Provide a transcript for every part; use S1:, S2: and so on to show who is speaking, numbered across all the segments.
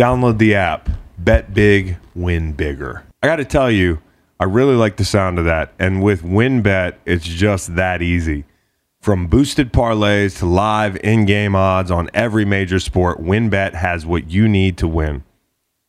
S1: Download the app. Bet big, win bigger. I got to tell you, I really like the sound of that. And with WynnBET, it's just that easy. From boosted parlays to live in game odds on every major sport, WynnBET has what you need to win.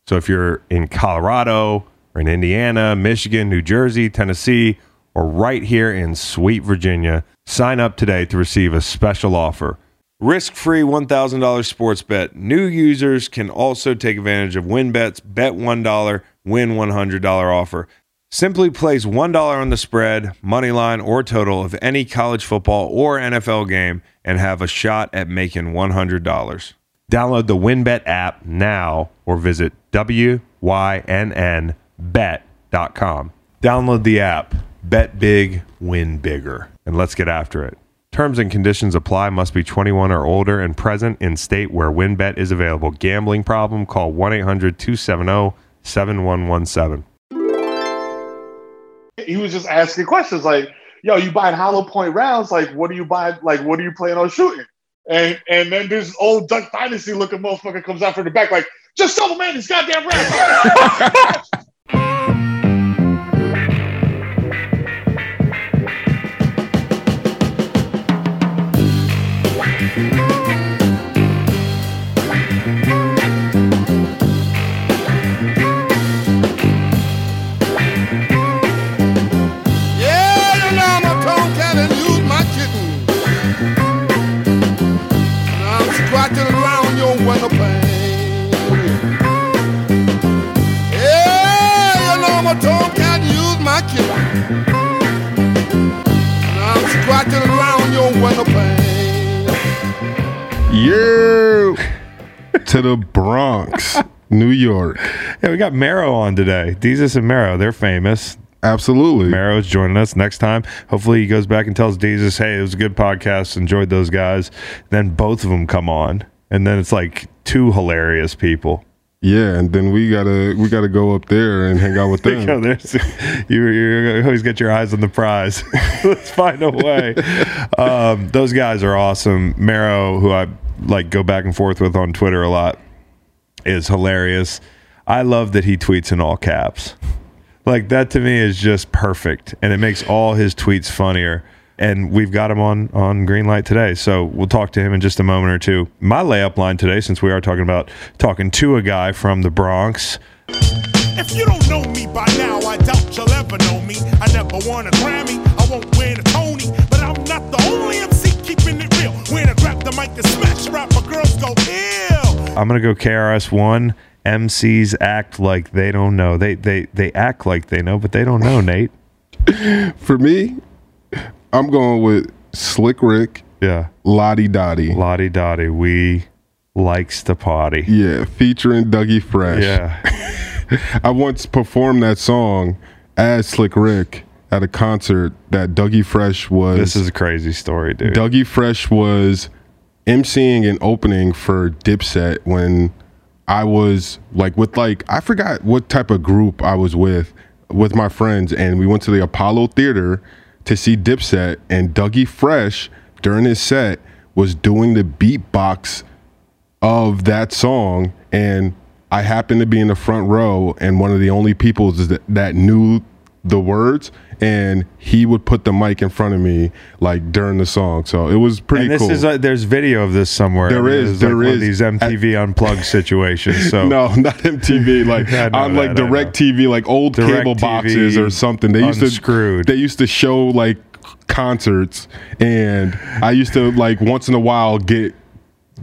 S1: So if you're in Colorado or in Indiana, Michigan, New Jersey, Tennessee, or right here in sweet Virginia, sign up today to receive a special offer. Risk free $1,000 sports bet. New users can also take advantage of WynnBET's bet $1, win $100 offer. Simply place $1 on the spread, money line, or total of any college football or NFL game and have a shot at making $100. Download the WynnBET app now or visit WYNNBet.com. Download the app. Bet big, win bigger. And let's get after it. Terms and conditions apply. Must be 21 or older and present in state where WynnBET is available. Gambling problem? Call 1 800 270 7117.
S2: He was just asking questions like, "Yo, you buying hollow point rounds? Like, what do you buy? Like, what are you planning on shooting?" And and then this old Duck Dynasty looking motherfucker comes out from the back like, "Just tell the man these goddamn rounds."
S3: use my kitten. And I'm scratching around your window pane. Yeah.
S4: to the Bronx, New York.
S1: Yeah, we got Mero on today. Desus and Mero, they're famous.
S4: Absolutely.
S1: Mero's joining us next time. Hopefully, he goes back and tells Desus, hey, it was a good podcast. Enjoyed those guys. Then both of them come on. And then it's like two hilarious people.
S4: Yeah, and then we gotta we gotta go up there and hang out with
S1: You know,
S4: them.
S1: there's, you, you always get your eyes on the prize. Let's find a way. Um, those guys are awesome. Mero, who I like go back and forth with on Twitter a lot, is hilarious. I love that he tweets in all caps. Like that to me is just perfect, and it makes all his tweets funnier. And we've got him on on Greenlight today, so we'll talk to him in just a moment or two. My layup line today, since we are talking about talking to a guy from the Bronx,
S5: If you don't know me by now, I doubt you'll ever know me. I never won a Grammy, I won't win a Tony, but I'm not the only MC keeping it real. When I grab the mic and smash rap, my girls go ill.
S1: I'm gonna go KRS One. MCs act like they don't know. They they they act like they know, but they don't know. Nate.
S4: For me, I'm going with Slick Rick,
S1: Yeah.
S4: La Di Da Di.
S1: Lottie Dottie. We likes to party.
S4: Yeah, featuring Dougie Fresh.
S1: Yeah.
S4: I once performed that song as Slick Rick at a concert that Dougie Fresh was.
S1: This is a crazy story, dude.
S4: Dougie Fresh was emceeing an opening for Dipset when I was like with like I forgot what type of group I was with with my friends and we went to the Apollo Theater to see Dipset and Dougie Fresh during his set was doing the beatbox of that song. And I happened to be in the front row and one of the only people that, that knew the words and he would put the mic in front of me like during the song so it was pretty
S1: and this
S4: cool
S1: is like, there's video of this somewhere.
S4: There
S1: I mean,
S4: is, there
S1: like
S4: is.
S1: these MTV unplugged situations. So
S4: no not mtv like on like
S1: that,
S4: direct tv like old
S1: Direct
S4: cable
S1: TV,
S4: boxes or something they used
S1: unscrewed.
S4: to they used to show like concerts and i used to like once in a while get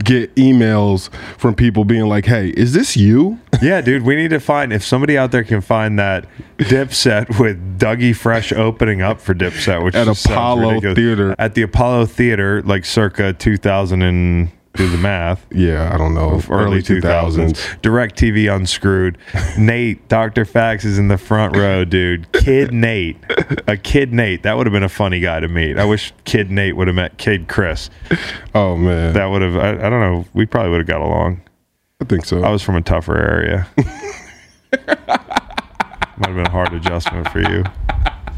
S4: get emails from people being like hey is this you
S1: yeah, dude, we need to find if somebody out there can find that Dipset with Dougie Fresh opening up for Dipset, which
S4: At Apollo. Theater.
S1: At the Apollo Theater, like circa 2000 and do the math.
S4: yeah i don't know
S1: early 2000s. Direct TV unscrewed. Nate, Dr. Fax is in the front row, dude. Kid Nate. A kid Nate. That would have been a funny guy to meet. I wish Kid Nate would have met Kid Chris.
S4: oh man
S1: That would have, I, I don't know, we probably would have got along.
S4: i think so
S1: I was from a tougher area. Might have been a hard adjustment for you.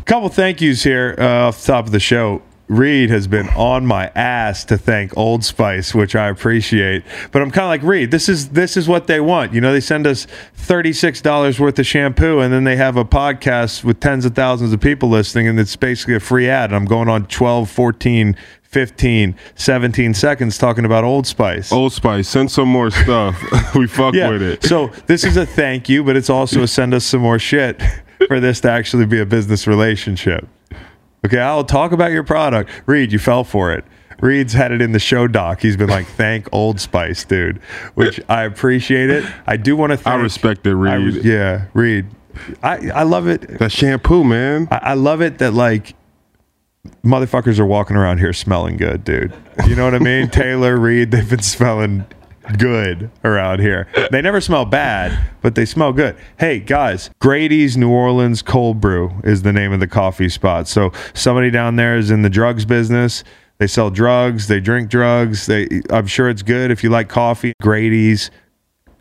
S1: Couple thank yous here uh, off the top of the show. Reed has been on my ass to thank Old Spice, which I appreciate. But I'm kind of like Reed. This is this is what they want. You know, they send us thirty six dollars worth of shampoo, and then they have a podcast with tens of thousands of people listening, and it's basically a free ad. And I'm going on 12, 14, 15, 17 seconds talking about Old Spice.
S4: Old Spice, send some more stuff. we fuck
S1: yeah.
S4: with it.
S1: So this is a thank you, but it's also a send us some more shit for this to actually be a business relationship. Okay, I'll talk about your product. Reed, you fell for it. Reed's had it in the show doc. He's been like, "Thank Old Spice, dude," which I appreciate it. I do want to. Thank...
S4: I respect it,
S1: I
S4: Reed.
S1: yeah, Reed. I I love it.
S4: that shampoo, man.
S1: I, I love it that like motherfuckers are walking around here smelling good, dude. You know what I mean? Taylor Reed, they've been smelling good around here. They never smell bad, but they smell good. Hey guys, Grady's New Orleans Cold Brew is the name of the coffee spot. So somebody down there is in the drugs business. They sell drugs, they drink drugs. They I'm sure it's good if you like coffee. Grady's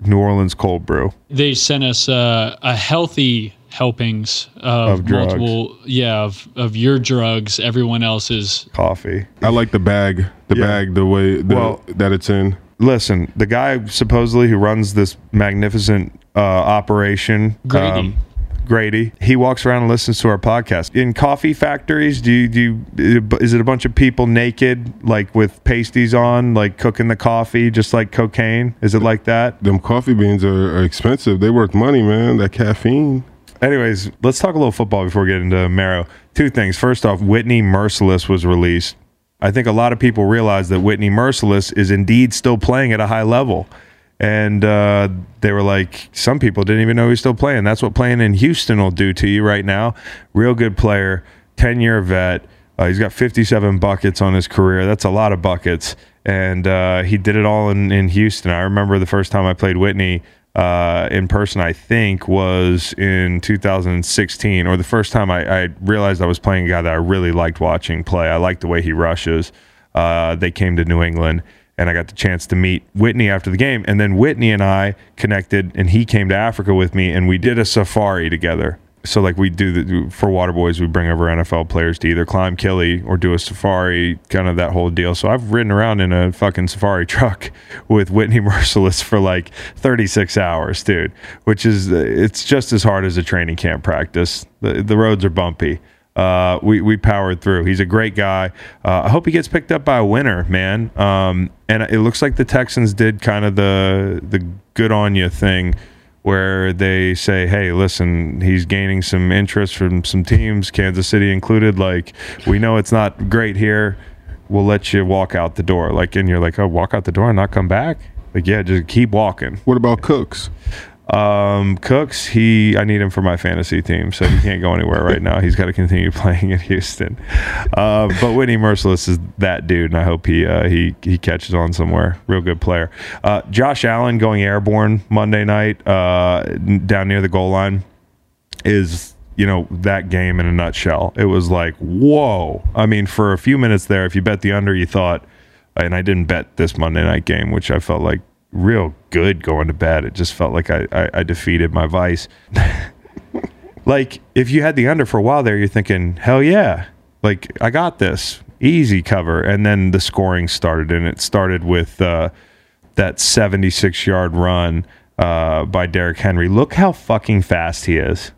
S1: New Orleans Cold Brew.
S6: they sent us uh, a healthy helpings of,
S1: Of drugs.
S6: multiple yeah of, of your drugs everyone else's
S1: Coffee.
S4: I like the bag, the
S1: Yeah.
S4: bag, the way the,
S1: Well-
S4: that it's in.
S1: Listen, the guy supposedly who runs this magnificent uh, operation,
S6: Grady.
S1: Grady, he walks around and listens to our podcast. In coffee factories, do you, do you, is it a bunch of people naked, like with pasties on, like cooking the coffee, just like cocaine? Is it like that?
S4: Them coffee beans are, are expensive. They worth money, man. That caffeine.
S1: Anyways, let's talk a little football before we get into Mero. Two things. First off, Whitney Mercilus was released. I think a lot of people realize that Whitney Mercilus is indeed still playing at a high level. And uh, they were like, some people didn't even know he was still playing. That's what playing in Houston will do to you right now. Real good player, 10 year vet. Uh, he's got 57 buckets on his career. That's a lot of buckets. And uh, he did it all in, in Houston. I remember the first time I played Whitney uh, in person, I think, was in 2016, or the first time I, I realized I was playing a guy that I really liked watching play. I liked the way he rushes. Uh, they came to New England, and I got the chance to meet Whitney after the game. And then Whitney and I connected, and he came to Africa with me, and we did a safari together. So, like we do the, for Waterboys, we bring over NFL players to either climb Kili or do a safari, kind of that whole deal. So, I've ridden around in a fucking safari truck with Whitney Mercilus for like 36 hours, dude, which is it's just as hard as a training camp practice. The, the roads are bumpy uh, we we powered through. He's a great guy. Uh, I hope he gets picked up by a winner, man. Um, and it looks like the Texans did kind of the the good on you thing, where they say, "Hey, listen, he's gaining some interest from some teams, Kansas City included. Like, we know it's not great here. We'll let you walk out the door. Like, and you're like, oh, walk out the door and not come back. Like, yeah, just keep walking.
S4: What about Cooks?
S1: Um, Cooks, he I need him for my fantasy team, so he can't go anywhere right now. He's got to continue playing in Houston. Uh, but Whitney Mercilus is that dude, and I hope he uh, he he catches on somewhere. Real good player. Uh, Josh Allen going airborne Monday night uh, down near the goal line is you know that game in a nutshell. It was like whoa. I mean, for a few minutes there, if you bet the under, you thought, and I didn't bet this Monday night game, which I felt like real good going to bed. It just felt like I I, I defeated my vice. like if you had the under for a while there, you're thinking, hell yeah, like I got this easy cover, and then the scoring started, and it started with uh, that 76 yard run uh, by Derrick Henry. Look how fucking fast he is.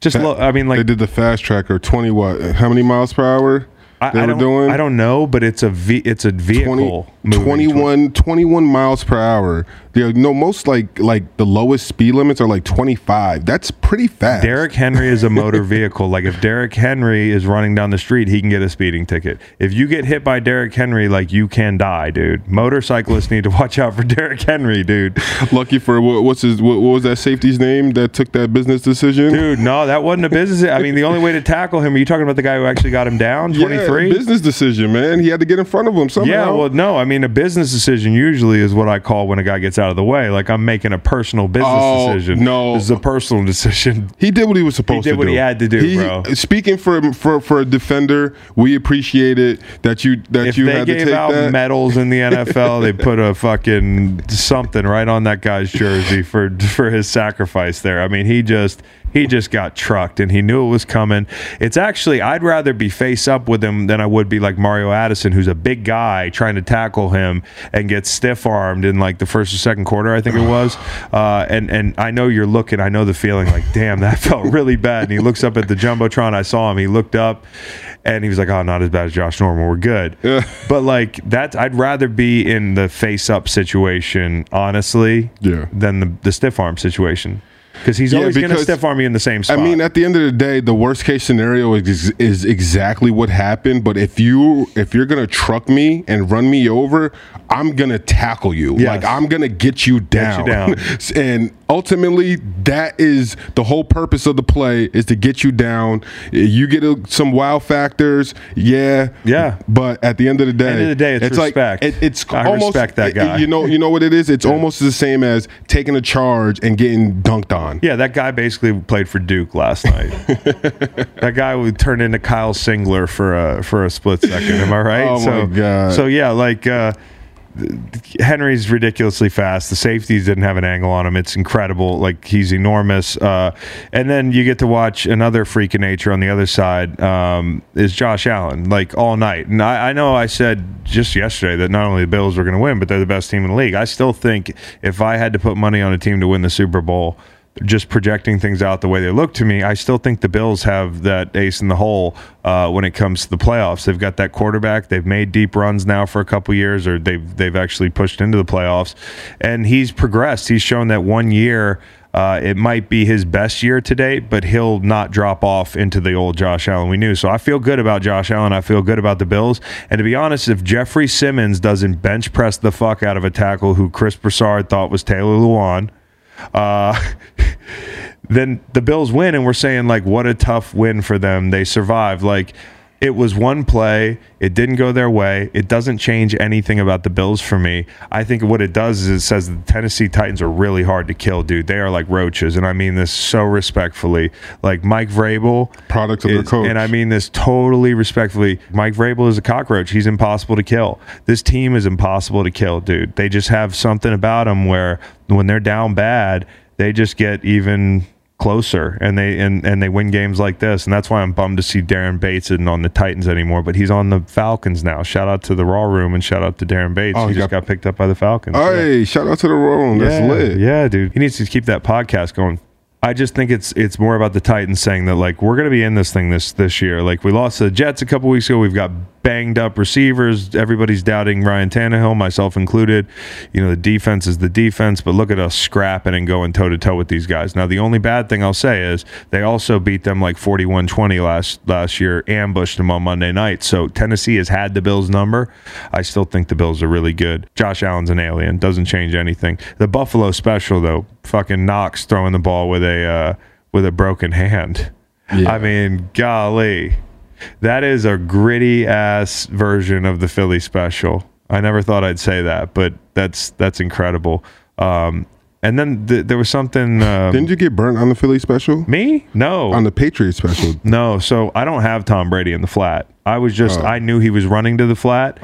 S1: Just look, I mean, like they
S4: did the fast tracker. Twenty what? How many miles per hour?
S1: I,
S4: they
S1: I
S4: were
S1: don't,
S4: doing?
S1: I don't know, but it's a v, it's a vehicle. moving
S4: 21, 21 miles per hour. Yeah, no, most like like the lowest speed limits are like twenty five. That's pretty fast.
S1: Derrick Henry is a motor vehicle. Like if Derrick Henry is running down the street, he can get a speeding ticket. If you get hit by Derrick Henry, like you can die, dude. Motorcyclists need to watch out for Derrick Henry, dude.
S4: Lucky for what, what's his what, what was that safety's name that took that business decision?
S1: Dude, no, that wasn't a business. I mean, the only way to tackle him. Are you talking about the guy who actually got him down?
S4: Yeah,
S1: Twenty three.
S4: business decision, man. He had to get in front of him somehow.
S1: Yeah, well, no. I mean, a business decision usually is what I call when a guy gets out of the way. Like I'm making a personal business
S4: Oh,
S1: decision.
S4: no.
S1: this is a personal decision.
S4: He did what he was supposed to do.
S1: what he had to do, bro.
S4: Speaking for for for a defender, we appreciate it that you that
S1: if
S4: you had to
S1: gave
S4: take
S1: out
S4: that.
S1: medals in the NFL, they put a fucking something right on that guy's jersey for for his sacrifice there. I mean, he just he just got trucked and he knew it was coming. It's actually, I'd rather be face up with him than I would be like Mario Addison, who's a big guy trying to tackle him and get stiff armed in like the first or second quarter, I think it was. Uh, and, and I know you're looking, I know the feeling like, damn, that felt really bad. And he looks up at the Jumbotron. I saw him. He looked up and he was like, oh, not as bad as Josh Norman. We're good. But like, that's, I'd rather be in the face up situation, honestly,
S4: Yeah.
S1: than the, the stiff arm situation. Because he's
S4: Yeah,
S1: always going to stiff arm you in the same spot.
S4: I mean, at the end of the day, the worst case scenario is, is exactly what happened. But if you if you're gonna truck me and run me over, I'm gonna tackle you.
S1: Yes.
S4: Like I'm gonna get you down.
S1: you down.
S4: and ultimately, that is the whole purpose of the play is to get you down. You get a, some wow factors, yeah,
S1: Yeah.
S4: But at the end of the day,
S1: End of the day, it's respect.
S4: Like, it, it's
S1: I
S4: almost
S1: respect that guy.
S4: you know, you know what it is. It's almost the same as taking a charge and getting dunked on.
S1: Yeah, that guy basically played for Duke last night. that guy would turn into Kyle Singler for a for a split second. Am I right?
S4: Oh, my
S1: so,
S4: God.
S1: So yeah, like uh, Henry's ridiculously fast. The safeties didn't have an angle on him. It's incredible. Like he's enormous. Uh, and then you get to watch another freak of nature on the other side. Um, is Josh Allen like all night? And I, I know I said just yesterday that not only the Bills were going to win, but they're the best team in the league. I still think if I had to put money on a team to win the Super Bowl. Just projecting things out the way they look to me, I still think the Bills have that ace in the hole uh, when it comes to the playoffs. They've got that quarterback. They've made deep runs now for a couple years, or they've they've actually pushed into the playoffs, and he's progressed. He's shown that one year. Uh, it might be his best year to date, but he'll not drop off into the old Josh Allen we knew. So I feel good about Josh Allen. I feel good about the Bills. And to be honest, if Jeffrey Simmons doesn't bench press the fuck out of a tackle who Chris Broussard thought was Taylor Lewan, uh, then the Bills win, and we're saying like, what a tough win for them. They survived. Like, it was one play. It didn't go their way. It doesn't change anything about the Bills for me. I think what it does is it says the Tennessee Titans are really hard to kill, dude. They are like roaches, and I mean this so respectfully. Like Mike Vrabel,
S4: Product of their
S1: is-
S4: coach.
S1: and I mean this totally respectfully. Mike Vrabel is a cockroach. He's impossible to kill. This team is impossible to kill, dude. They just have something about them where when they're down bad, they just get even closer and they and, and they win games like this and that's why I'm bummed to see Daren Bates isn't on the Titans anymore but he's on the Falcons now shout out to the Raw Room and shout out to Daren Bates
S4: Oh,
S1: he
S4: he
S1: just
S4: got-
S1: got picked up by the Falcons Yeah.
S4: Hey, shout out to the Raw room. That's
S1: yeah,
S4: lit.
S1: Yeah, dude. He needs to keep that podcast going. I just think it's it's more about the Titans saying that like we're gonna be in this thing this this year. Like we lost to the Jets a couple weeks ago. We've got banged up receivers. Everybody's doubting Ryan Tannehill, myself included. You know, the defense is the defense, but look at us scrapping and going toe to toe with these guys. Now the only bad thing I'll say is they also beat them like 41-20 last last year, ambushed them on Monday night. So Tennessee has had the Bills number. I still think the Bills are really good. Josh Allen's an alien. Doesn't change anything. The Buffalo special though, fucking Knox throwing the ball with a uh, with a broken hand. I mean, golly. That is a gritty ass version of the Philly special. I never thought I'd say that, but that's that's incredible. Um, and then th- there was something. Um,
S4: Didn't you get burnt on the Philly special?
S1: me? No.
S4: On the Patriots special.
S1: No, so I don't have Tom Brady in the flat. I was just I knew he was running to the flat.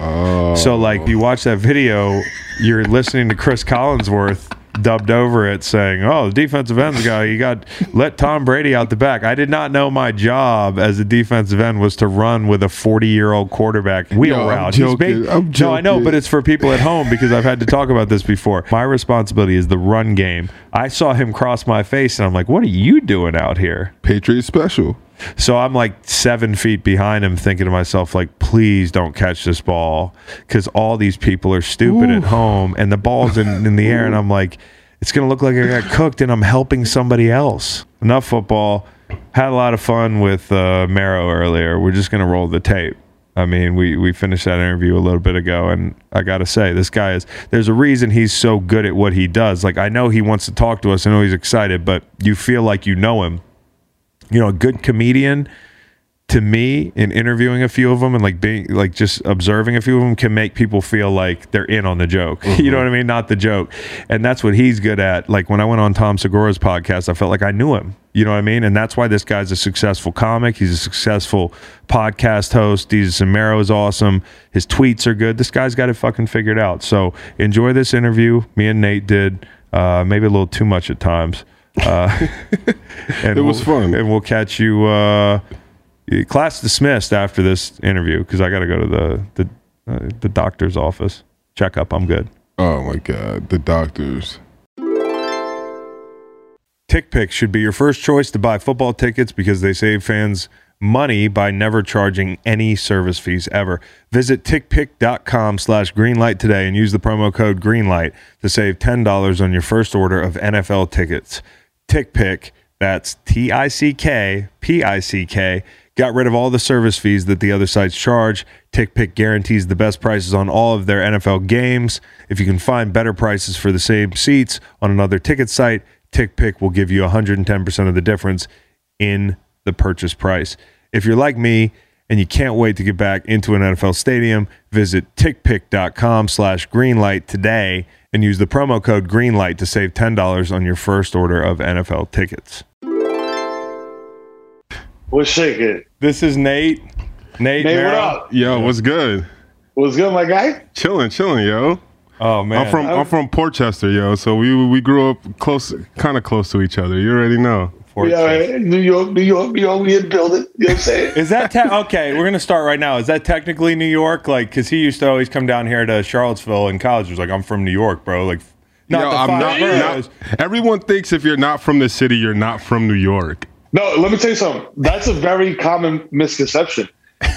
S1: So like you watch that video, you're listening to Chris Collinsworth dubbed over it saying, "Oh, the defensive ends guy, you got let Tom Brady out the back." I did not know my job as a defensive end was to run with a 40-year-old quarterback wheel
S4: I'm
S1: route. He's big.
S4: I'm
S1: No, I know, but it's for people at home because I've had to talk about this before. My responsibility is the run game. I saw him cross my face and I'm like, "What are you doing out here?"
S4: Patriots special.
S1: So I'm like seven feet behind him, thinking to myself, like, please don't catch this ball, because all these people are stupid at home, and the ball's in, in the air, and I'm like, it's gonna look like I got cooked, and I'm helping somebody else. Enough football. Had a lot of fun with uh, Mero earlier. We're just gonna roll the tape. I mean, we we finished that interview a little bit ago, and I got to say, this guy is. There's a reason he's so good at what he does. Like I know he wants to talk to us. I know he's excited, but you feel like you know him you know, a good comedian to me in interviewing a few of them and like being like just observing a few of them can make people feel like they're in on the joke. you know what I mean? Not the joke. And that's what he's good at. Like when I went on Tom Segura's podcast, I felt like I knew him. You know what I mean? And that's why this guy's a successful comic. He's a successful podcast host. Jesus Samaro is awesome. His tweets are good. This guy's got it fucking figured out. So enjoy this interview. Me and Nate did uh, maybe a little too much at times. Uh, and
S4: It was
S1: we'll-
S4: fun.
S1: and we'll catch you. Uh, class dismissed after this interview because I got to go to the the uh, the doctor's office checkup. I'm good.
S4: Oh my god, the doctors.
S1: TickPick should be your first choice to buy football tickets because they save fans money by never charging any service fees ever. Visit tickpick.com slash greenlight today and use the promo code greenlight to save $10 on your first order of NFL tickets. TickPick, that's T-I-C-K, P-I-C-K, got rid of all the service fees that the other sites charge. TickPick guarantees the best prices on all of their NFL games. If you can find better prices for the same seats on another ticket site, TickPick will give you 110% of the difference in the purchase price. If you're like me and you can't wait to get back into an NFL stadium, visit tickpick.com slash greenlight today and use the promo code greenlight to save $10 on your first order of NFL tickets.
S2: What's shaking?
S1: This is Nate. Nate,
S2: Nate, what up?
S4: Yo, what's good?
S2: What's good, my guy?
S4: Chilling, chilling, yo.
S1: Oh, man.
S4: I'm from I'm from Port Chester, yo. So we we grew up close, kind of close to each other. You already know.
S2: Yeah, New York, New York, New York, we in the building. You know what I'm saying?
S1: Is that te- okay? We're gonna start right now. Is that technically New York? Like, cause he used to always come down here to Charlottesville in college. He was like, "I'm from New York, bro." Like, not
S4: Yo,
S1: the
S4: I'm
S1: five
S4: not,
S1: boroughs.
S4: not- Everyone thinks if you're not from the city, you're not from New York.
S2: No, let me tell you something. That's a very common misconception.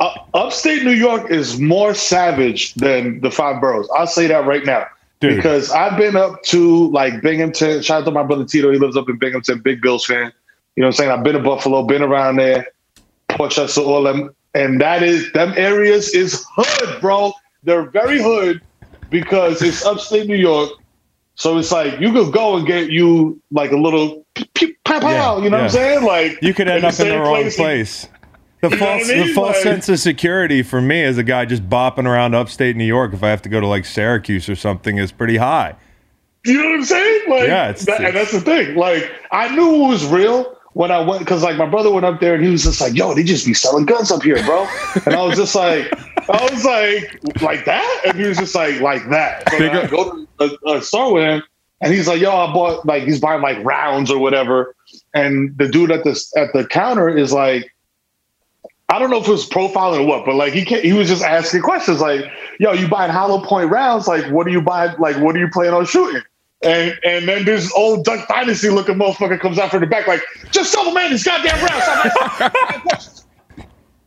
S2: Uh, upstate New York is more savage than the five boroughs. I'll say that right now.
S1: Dude.
S2: Because I've been up to like Binghamton. Shout out to my brother Tito. He lives up in Binghamton, big Bills fan. You know what I'm saying? I've been to Buffalo, been around there, Port Chester, all them. And that is, them areas is hood, bro. They're very hood because it's upstate New York. So it's like you could go and get you like a little pow pow.
S1: Yeah,
S2: you know what. I'm saying? Like
S1: You could end up in the wrong
S2: place.
S1: place. The false,
S2: I mean?
S1: the false
S2: Like-
S1: sense of security for me as a guy just bopping around upstate New York, if I have to go to like Syracuse or something, is pretty high.
S2: You know what I'm saying? Like,
S1: Yeah, it's-
S2: that, and that's the thing. Like, I knew it was real when I went because, like, my brother went up there and he was just like, "Yo, they just be selling guns up here, bro." and I was just like, I was like, like that, and he was just like, like that. So I go to a, a store with him, and he's like, "Yo, I bought like he's buying like rounds or whatever," and the dude at the at the counter is like. I don't know if it was profiling or what, but like he can he was just asking questions like, "Yo, you buying hollow point rounds? Like, what do you buy? Like, what are you planning on shooting?" And and then this old Duck Dynasty looking motherfucker comes out from the back like, "Just sell the man these goddamn rounds."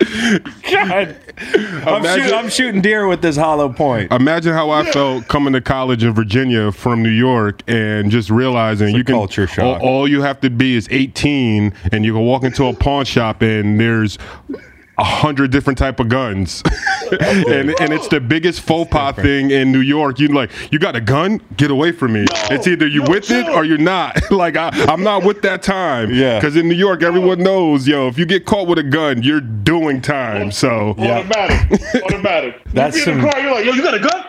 S2: I'm
S1: God, I'm,
S4: Imagine-
S1: shoot, I'm shooting deer with this hollow point.
S4: Imagine how I felt coming to college in Virginia from New York and just realizing you can
S1: culture shock.
S4: All, all you have to be is 18 and you can walk into a pawn shop and there's a hundred different type of guns, and and it's the biggest faux pas thing in New York. You like you got a gun? Get away from me! it's either you
S2: yo,
S4: with it or you're not. like I, I'm not with that time.
S1: Yeah.
S4: because in New York, everyone knows, yo, if you get caught with a gun, you're doing time. So yeah.
S2: automatic, automatic.
S1: That's
S2: you be in
S1: some-
S2: the car, you're like, "Yo, you got a gun?"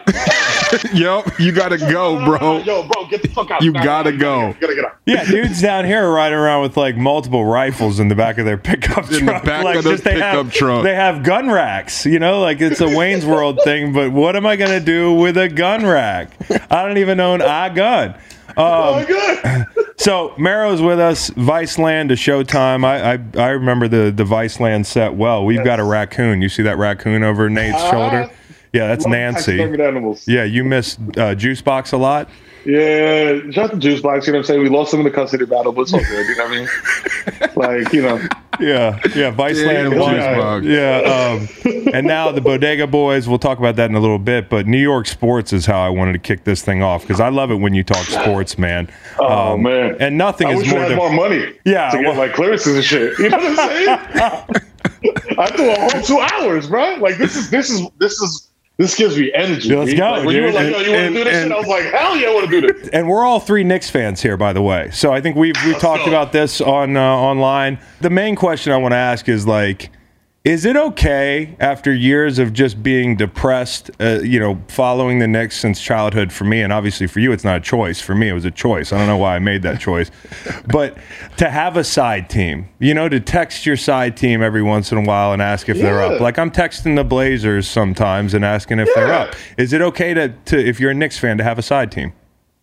S4: yep, you gotta go, bro.
S2: Yo, bro, get the fuck out.
S4: You
S2: Nah,
S4: gotta go.
S2: You gotta get out.
S1: Yeah, dudes down here are riding around with like multiple rifles in the back of their pickup truck.
S4: In the back
S1: like
S4: of the pickup
S1: have,
S4: truck.
S1: They have gun racks, you know, like it's a Wayne's World thing. But what am I gonna do with a gun rack? I don't even own a gun.
S2: Oh
S1: Um,
S2: my god.
S1: so Mero's with us, Viceland to Showtime. I, I I remember the the Viceland set well. We've got a raccoon. You see that raccoon over Nate's
S2: Uh-huh.
S1: shoulder? Yeah, that's Nancy.
S2: Taxidermied animals.
S1: Yeah, you miss uh, Juice Box a lot.
S2: Yeah, shout to Juice Box. You know what I'm saying? We lost him in the custody battle, but it's all good. You know what I mean? like, you know,
S1: Yeah, yeah, Viceland
S4: Damn,
S1: won. Yeah, um, and now the Bodega Boys. We'll talk about that in a little bit. But New York sports is how I wanted to kick this thing off because I love it when you talk sports, man.
S2: oh
S1: Um,
S2: man.
S1: and nothing
S2: I
S1: is
S2: wish
S1: more
S2: had
S1: than
S2: more money.
S1: Yeah,
S2: to get
S1: well-
S2: like clearances and shit. You know what I'm saying? I threw a whole two hours, bro. Like this is this is this is this gives me energy.
S1: Let's
S2: B.
S1: go,
S2: Like, when you were
S1: dude.
S2: like, "Yo, you want to do this
S4: and-
S2: shit?" I was like, "Hell yeah, I want to do this."
S1: and we're all three Knicks fans here, by the way. So I think we've we talked about this on uh, online. The main question I want to ask is like, is it okay after years of just being depressed, uh, you know, following the Knicks since childhood for me, and obviously for you, it's not a choice. For me, it was a choice. I don't know why I made that choice, but to have a side team, you know, to text your side team every once in a while and ask if they're up. Like I'm texting the Blazers sometimes and asking if they're up. Is it okay to, to if you're a Knicks fan to have a side team?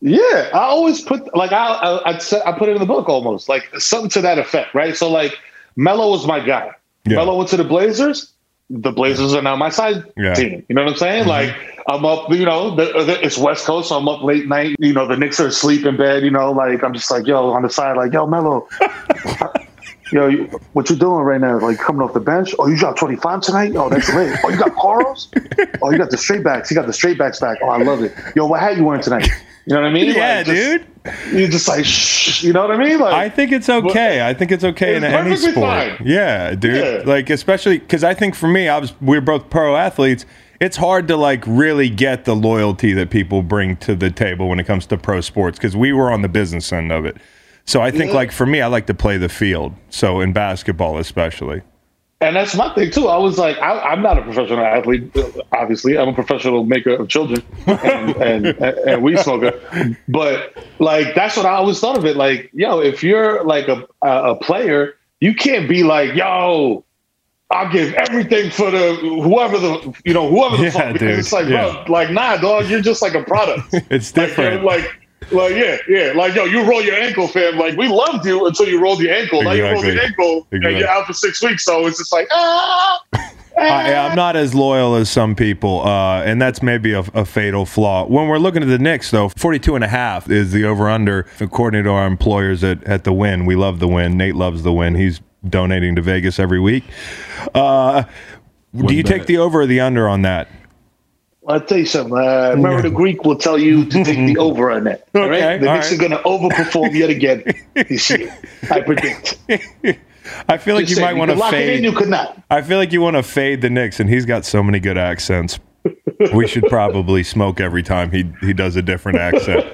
S2: Yeah, I always put like I I I put it in the book almost like something to that effect, right? So like Melo was my guy.
S1: Yeah.
S2: Melo went to the Blazers. The Blazers are now my side
S1: Yeah.
S2: team. You know what I'm saying? Mm-hmm. Like I'm up. You know, the, the, it's West Coast, so I'm up late night. You know, the Knicks are asleep in bed. You know, like I'm just like yo on the side, like yo Melo. Yo, you, what you doing right now? Like coming off the bench? Oh, you got 25 tonight? Oh, that's late. Oh, you got Carls? Oh, you got the straight backs. You got the straight backs back. Oh, I love it. Yo, what hat you wearing tonight? You know what I mean?
S1: Yeah,
S2: Like, just-
S1: dude.
S2: You're just like, shh. You know what I mean? Like,
S1: I think it's okay. I think it's okay in any sport.
S2: fine.
S1: Yeah, dude.
S2: Yeah.
S1: Like especially because I think for me, I was we're both pro athletes. It's hard to like really get the loyalty that people bring to the table when it comes to pro sports because we were on the business end of it. So I think
S2: Yeah.
S1: like for me, I like to play the field. So in basketball, especially.
S2: and that's my thing too. I was like, I, I'm not a professional athlete. Obviously, I'm a professional maker of children and and, and weed smoker. But like, that's what I always thought of it. Like, yo, if you're like a a player, you can't be like, yo. I'll give everything for the whoever the you know whoever the
S1: Yeah,
S2: fuck because
S1: dude.
S2: it's like
S1: Yeah.
S2: bro like nah dog you're just like a product
S1: It's different.
S2: Like, like, yeah, yeah. Like, yo, you roll your ankle, fam. Like, we loved you until you rolled your ankle. Now you roll
S1: Exactly.
S2: your ankle
S1: Exactly.
S2: and you're out for six weeks. So it's just like, ah.
S1: I, I'm not as loyal as some people, uh, and that's maybe a, a fatal flaw. When we're looking at the Knicks, though, 42 and a half is the over-under, according to our employers at, at the win. We love the win. Nate loves the win. He's donating to Vegas every week. Uh, do you take the over or the under on that?
S2: I'll tell you something. Uh, remember, the Greek will tell you to take the over on that. All
S1: Okay,
S2: right? The
S1: all
S2: Knicks
S1: right.
S2: are going to overperform yet again this year. I predict.
S1: I feel like
S2: Just
S1: you
S2: saying,
S1: might want to
S2: lock it in,
S1: fade.
S2: you could not.
S1: I feel like you want to fade the Knicks, and he's got so many good accents. we should probably smoke every time he he does a different accent.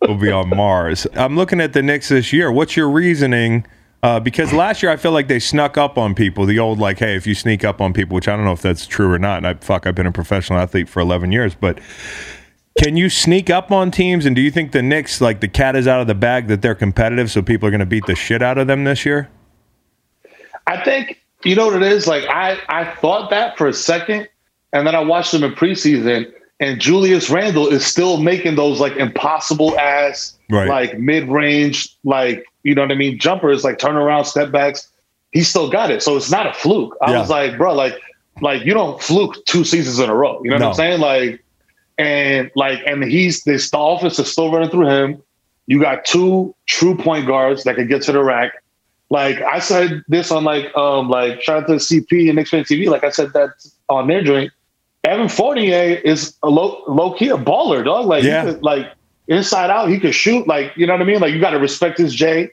S1: We'll be on Mars. I'm looking at the Knicks this year. What's your reasoning? Uh, because last year I feel like they snuck up on people. The old like, hey, if you sneak up on people, which I don't know if that's true or not. And I fuck, I've been a professional athlete for 11 years, but can you sneak up on teams? And do you think the Knicks, like the cat is out of the bag, that they're competitive, so people are going to beat the shit out of them this year?
S2: I think you know what it is. Like I, I thought that for a second, and then I watched them in preseason, and Julius Randle is still making those like impossible ass,
S1: Right.
S2: like mid range, like you know what I mean, jumpers, like turnaround step backs. He still got it, so it's not a fluke. I
S1: Yeah.
S2: was like, bro, like, like you don't fluke two seasons in a row. You know what I'm saying? Like, and like, and he's this the offense is still running through him. You got two true point guards that can get to the rack. Like I said this on like um like shout out to CP and Fan TV. Like I said that on their joint. Evan Fournier is a low low key a baller, dog. Like
S1: Yeah.
S2: could, like inside out, he could shoot. Like you know what I mean. Like you got to respect his J.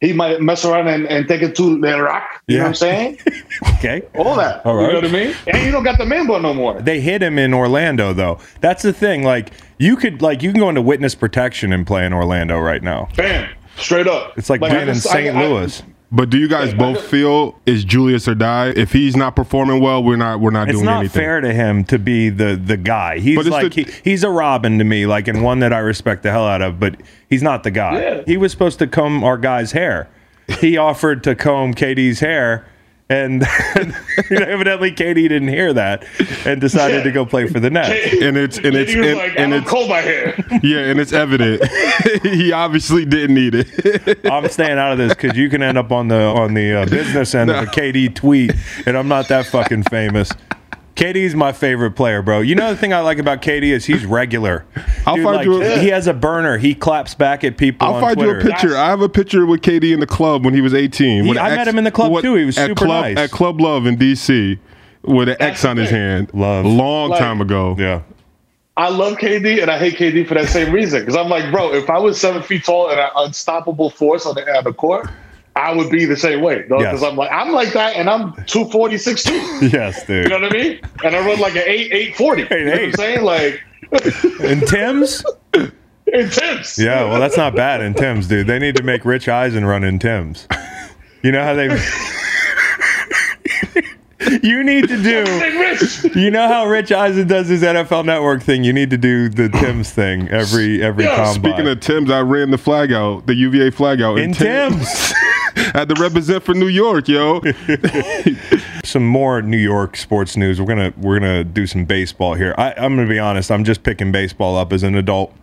S2: He might mess around and, and take it to the rock. You know what I'm saying?
S1: Okay.
S2: All that.
S1: All
S2: You know what I mean? And you don't got the man bun no more.
S1: they hit him in Orlando though. That's the thing. Like you could like you can go into witness protection and play in Orlando right now.
S2: Bam. Straight up.
S1: It's like,
S2: I
S1: playing in St.
S2: I- I-
S1: Louis.
S4: But do you guys both feel is Julius or die? If he's not performing well, we're not we're not
S1: it's
S4: doing
S1: not
S4: anything.
S1: fair to him to be the the guy. He's
S4: But
S1: like
S4: the-
S1: he, he's a Robin to me, like and one that I respect the hell out of. But he's not the guy.
S2: Yeah.
S1: He was supposed to comb our guy's hair. He offered to comb KD's hair. And evidently, KD didn't hear that and decided
S2: Yeah.
S1: to go play for the Nets.
S4: And it's and it's
S2: he was
S4: and,
S2: like,
S4: and it's
S2: comb my hair.
S4: yeah, and it's evident. he obviously didn't need it.
S1: I'm staying out of this because you can end up on the on the uh, business end of a KD tweet, and I'm not that fucking famous. KD's my favorite player, bro. You know the thing I like about KD is he's regular.
S4: I'll
S1: Dude,
S4: find
S1: like,
S4: you a-
S1: he has a burner. He claps back at people.
S4: I'll find
S1: Twitter.
S4: you a picture. I have a picture with KD in the club when he was 18.
S1: He-
S4: with an
S1: I met him in the club, too. He was super
S4: club,
S1: nice.
S4: At Club Love in DC with an X on his hand.
S1: Love.
S4: Long
S2: Like-
S4: time ago.
S1: Yeah,
S2: I love KD and I hate KD for that same reason. Because I'm like, bro, if I was seven feet tall and an unstoppable force on the, on the court, I would be the same way. Because
S1: Yes.
S2: I'm like, I'm like that and I'm 240, 6'2".
S1: yes, dude.
S2: You know what I mean? And I run like an 8, 840. You know what I'm saying? Like,
S1: And Timbs.
S2: intense.
S1: Yeah, well, that's not bad in Timbs, dude. They need to make Rich Eisen run in Timbs. You know how they. you need to do. You know how Rich Eisen does his NFL Network thing. You need to do the Timbs thing every every
S2: Yeah,
S1: combine.
S4: Speaking of Timbs, I ran the flag out, the UVA flag out
S1: in Timbs,
S4: Had to represent for New York, yo.
S1: some more New York sports news. We're gonna we're gonna do some baseball here. I, I'm gonna be honest. I'm just picking baseball up as an adult.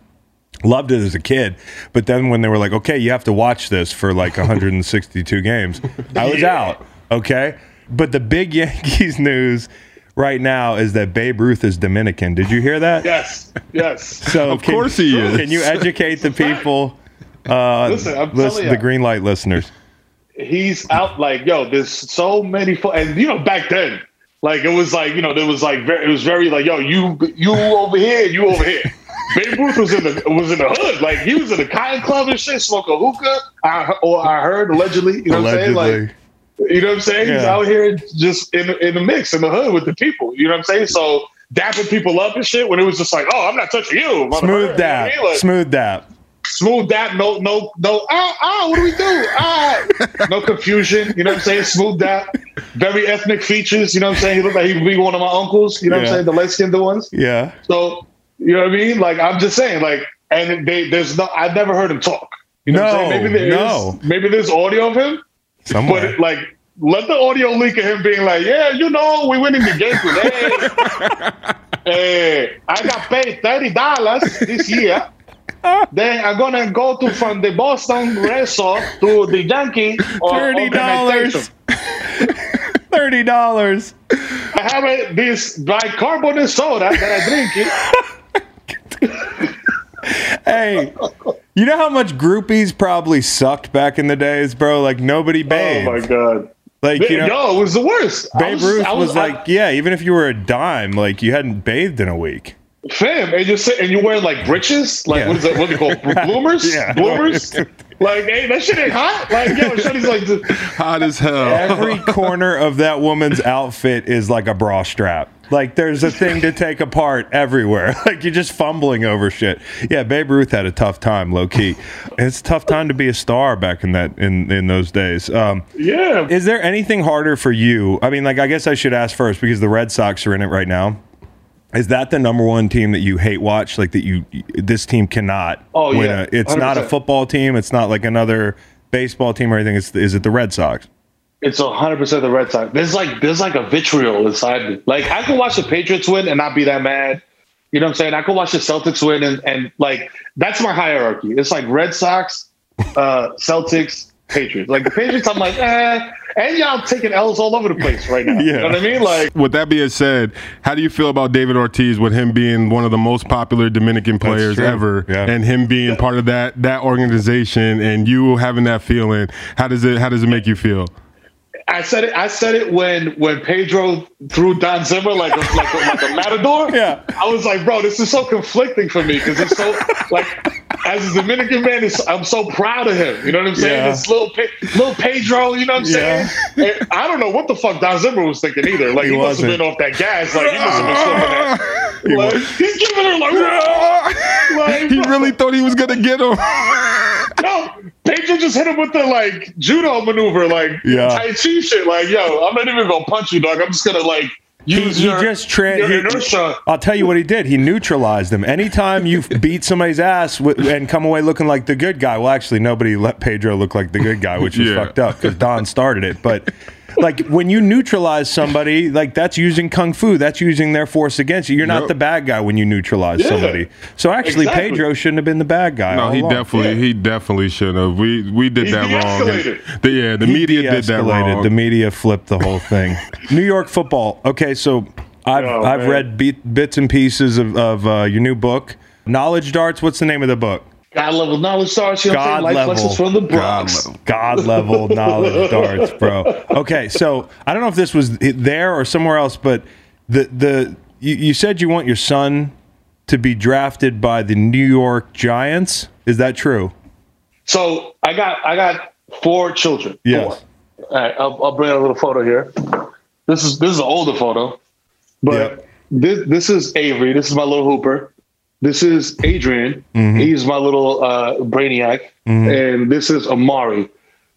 S1: Loved it as a kid, but then when they were like, "Okay, you have to watch this for like 162 games," I was out. Okay, but the big Yankees news right now is that Babe Ruth is Dominican. Did you hear that?
S2: Yes, yes.
S1: So
S4: Of course he is.
S1: Can you educate the people, uh,
S2: Listen, I'm
S1: lis-
S2: telling ya.
S1: the green light listeners?
S2: He's out like yo there's so many fo- and you know back then like it was like you know there was like very, it was very like yo you you over here you over here. Babe Ruth was in the was in the hood like he was in the cotton club and shit smoking hookah. I, or I heard allegedly you know what I'm saying? Like you know what I'm saying? He's out here just in in the mix in the hood with the people you know what I'm saying? So dapping people up and shit when it was just like oh I'm not touching you motherfucker. You know
S1: Smooth that.
S2: Like,
S1: Smooth that.
S2: Smooth that no no no ah ah what do we do? Ah. No confusion you know what i'm saying? Smooth that. Very ethnic features you know what i'm saying? He looked like he would be one of my uncles you know what i'm saying? The light-skinned ones.
S1: Yeah.
S2: so you know what i mean? Like i'm just saying like and they there's no i've never heard him talk. You know what i'm
S1: No,
S2: saying? Maybe there is-
S1: no.
S2: maybe there's audio of him
S1: Somewhere.
S2: but like let the audio leak of him being like yeah you know we winning the game today. Hey i got paid $30 this year then I'm gonna go to from the Boston Red Sox to the Yankee
S1: Thirty dollars. Thirty dollars.
S2: I have a, this bicarbonate soda that I drink it.
S1: Hey, you know how much groupies probably sucked back in the days, bro? Like nobody
S2: oh
S1: bathed.
S2: Oh my god!
S1: like you know,
S2: Yo, it was the worst. I
S1: Babe Ruth
S2: I
S1: was,
S2: I-
S1: like, yeah, even if you were a dime, like you hadn't bathed in a week.
S2: Fam, and you sit and you're wearing like breeches, like
S1: Yeah.
S2: what is that? What do you call bloomers?
S1: Yeah.
S2: bloomers. like, hey, that shit ain't hot. Like, yo, shorty's like,
S4: Hot as hell.
S1: Every corner of that woman's outfit is like a bra strap. Like there's a thing to take apart everywhere. Like you're just fumbling over shit. Yeah, Babe Ruth had a tough time, low key. It's a tough time to be a star back in that in in those days. Um,
S2: yeah.
S1: Is there anything harder for you? I mean, like, I guess I should ask first because the Red Sox are in it right now. Is that the number one team that you hate watch? Like that you this team cannot
S2: Oh,
S1: win
S2: yeah.
S1: a it's not a football team, it's not like another baseball team or anything. It's is it the Red Sox?
S2: It's hundred percent the Red Sox. There's like there's like a vitriol inside me. Like I could watch the Patriots win and not be that mad. You know what I'm saying? I could watch the Celtics win and, and like that's my hierarchy. It's like Red Sox, uh, Celtics, Patriots. Like the Patriots, I'm like, eh. And y'all taking L's all over the place right now. You
S1: Yeah.
S2: know what I mean? Like
S4: With that being said, how do you feel about David Ortiz with him being one of the most popular Dominican players ever,
S1: Yeah.
S4: and him being part of that that organization, and you having that feeling? How does it How does it make you feel?
S2: I said it. I said it when when Pedro threw Don Zimmer like a, like a, like a matador.
S1: Yeah.
S2: I was like, bro, this is so conflicting for me because it's so like as a Dominican man, it's, I'm so proud of him. You know what I'm saying?
S1: Yeah.
S2: This little Pe- little Pedro. You know what I'm
S1: Yeah.
S2: saying? And I don't know what the fuck Don Zimmer was thinking either. Like
S1: He
S2: he, must have been off that gas. Like he must have been slipping that. Like, he's giving her like, like
S4: He
S2: bro.
S4: really thought he was gonna get him.
S2: No, Pedro just hit him with the like judo maneuver, like
S1: Yeah.
S2: Tai Chi shit. Like, yo, I'm not even gonna punch you, dog. I'm just gonna like
S1: He,
S2: use
S1: he
S2: your,
S1: just tra-
S2: your
S1: he- I'll tell you what he did. He neutralized them. Anytime you beat somebody's ass w- and come away looking like the good guy, well, actually, nobody let Pedro look like the good guy, which is
S4: Yeah.
S1: fucked up because Don started it. But like when you neutralize somebody, like that's using kung fu. That's using their force against you. You're not
S4: Yep.
S1: the bad guy when you neutralize
S2: Yeah.
S1: somebody. So actually,
S2: Exactly.
S1: Pedro shouldn't have been the bad guy.
S4: No,
S1: all
S4: he
S1: along.
S4: definitely
S2: Yeah.
S4: he definitely shouldn't have. We we did
S2: He
S4: that wrong.
S2: de-escalated.
S4: The- yeah, the
S1: He
S4: media did that
S1: de-escalated.
S4: wrong.
S1: The media flipped the whole thing. New York football. Okay, so I've
S2: Oh,
S1: I've
S2: man.
S1: read beat, bits and pieces of, of uh, your new book, Knowledge Darts. What's the name of the book?
S2: God level knowledge darts. You know what I'm saying? Life
S1: level.
S2: from the
S1: God
S2: Bronx.
S1: level. God level knowledge darts, bro. Okay, so I don't know if this was there or somewhere else, but the the you, you said you want your son to be drafted by the New York Giants. Is that true?
S2: So I got I got four children.
S1: Yes.
S2: Four. All right, I'll, I'll bring a little photo here. This is this is an older photo, but
S1: Yep.
S2: this this is Avery. This is my little hooper. This is Adrian.
S1: Mm-hmm.
S2: He's my little uh, brainiac, and this is Amari,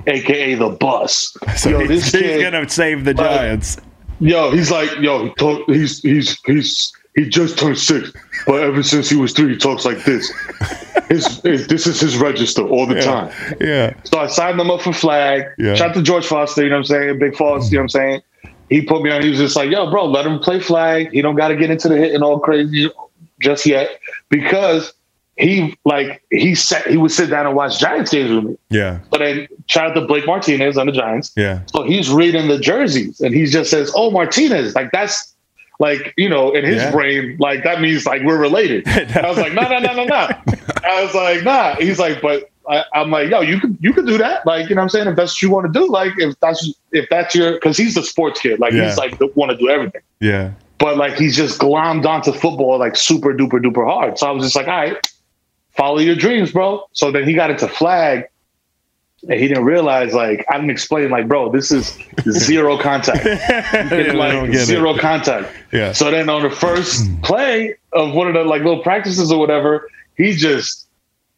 S2: aka the Bus.
S1: So
S2: yo,
S1: he's,
S2: this
S1: he's
S2: kid,
S1: gonna save the Giants.
S2: yo, he's like, yo, he's he's he's he just turned six, but ever since he was three, he talks like this. His, his this is his register all the time.
S1: Yeah.
S2: So I signed them up for flag.
S1: Yeah.
S2: Shout out to George Foster, you know what I'm saying? Big Foster, you know what I'm saying? He put me on, he was just like, yo, bro, let him play flag. He don't got to get into the hit and all crazy just yet because he like he sat he would sit down and watch Giants games with me.
S1: Yeah.
S2: But then shout out to Blake Martinez on the Giants.
S1: Yeah.
S2: So he's reading the jerseys and he just says, "Oh, Martinez, like that's like you know in his
S1: Yeah.
S2: brain like that means like we're related." I was like, "No, no, no, no, no." I was like, "Nah." He's like, "But." I, I'm like, yo, you could you could do that, like you know what I'm saying. If that's what you want to do, like if that's if that's your, because he's the sports kid, like
S1: Yeah.
S2: he's like want to do everything
S1: Yeah.
S2: But like he's just glommed onto football like super duper duper hard. So I was just like, all right, follow your dreams, bro. So then he got into flag and he didn't realize like I didn't explain like, bro, this is zero contact. It's like
S1: get it.
S2: zero contact.
S1: Yeah.
S2: So then on the first play of one of the like little practices or whatever, he just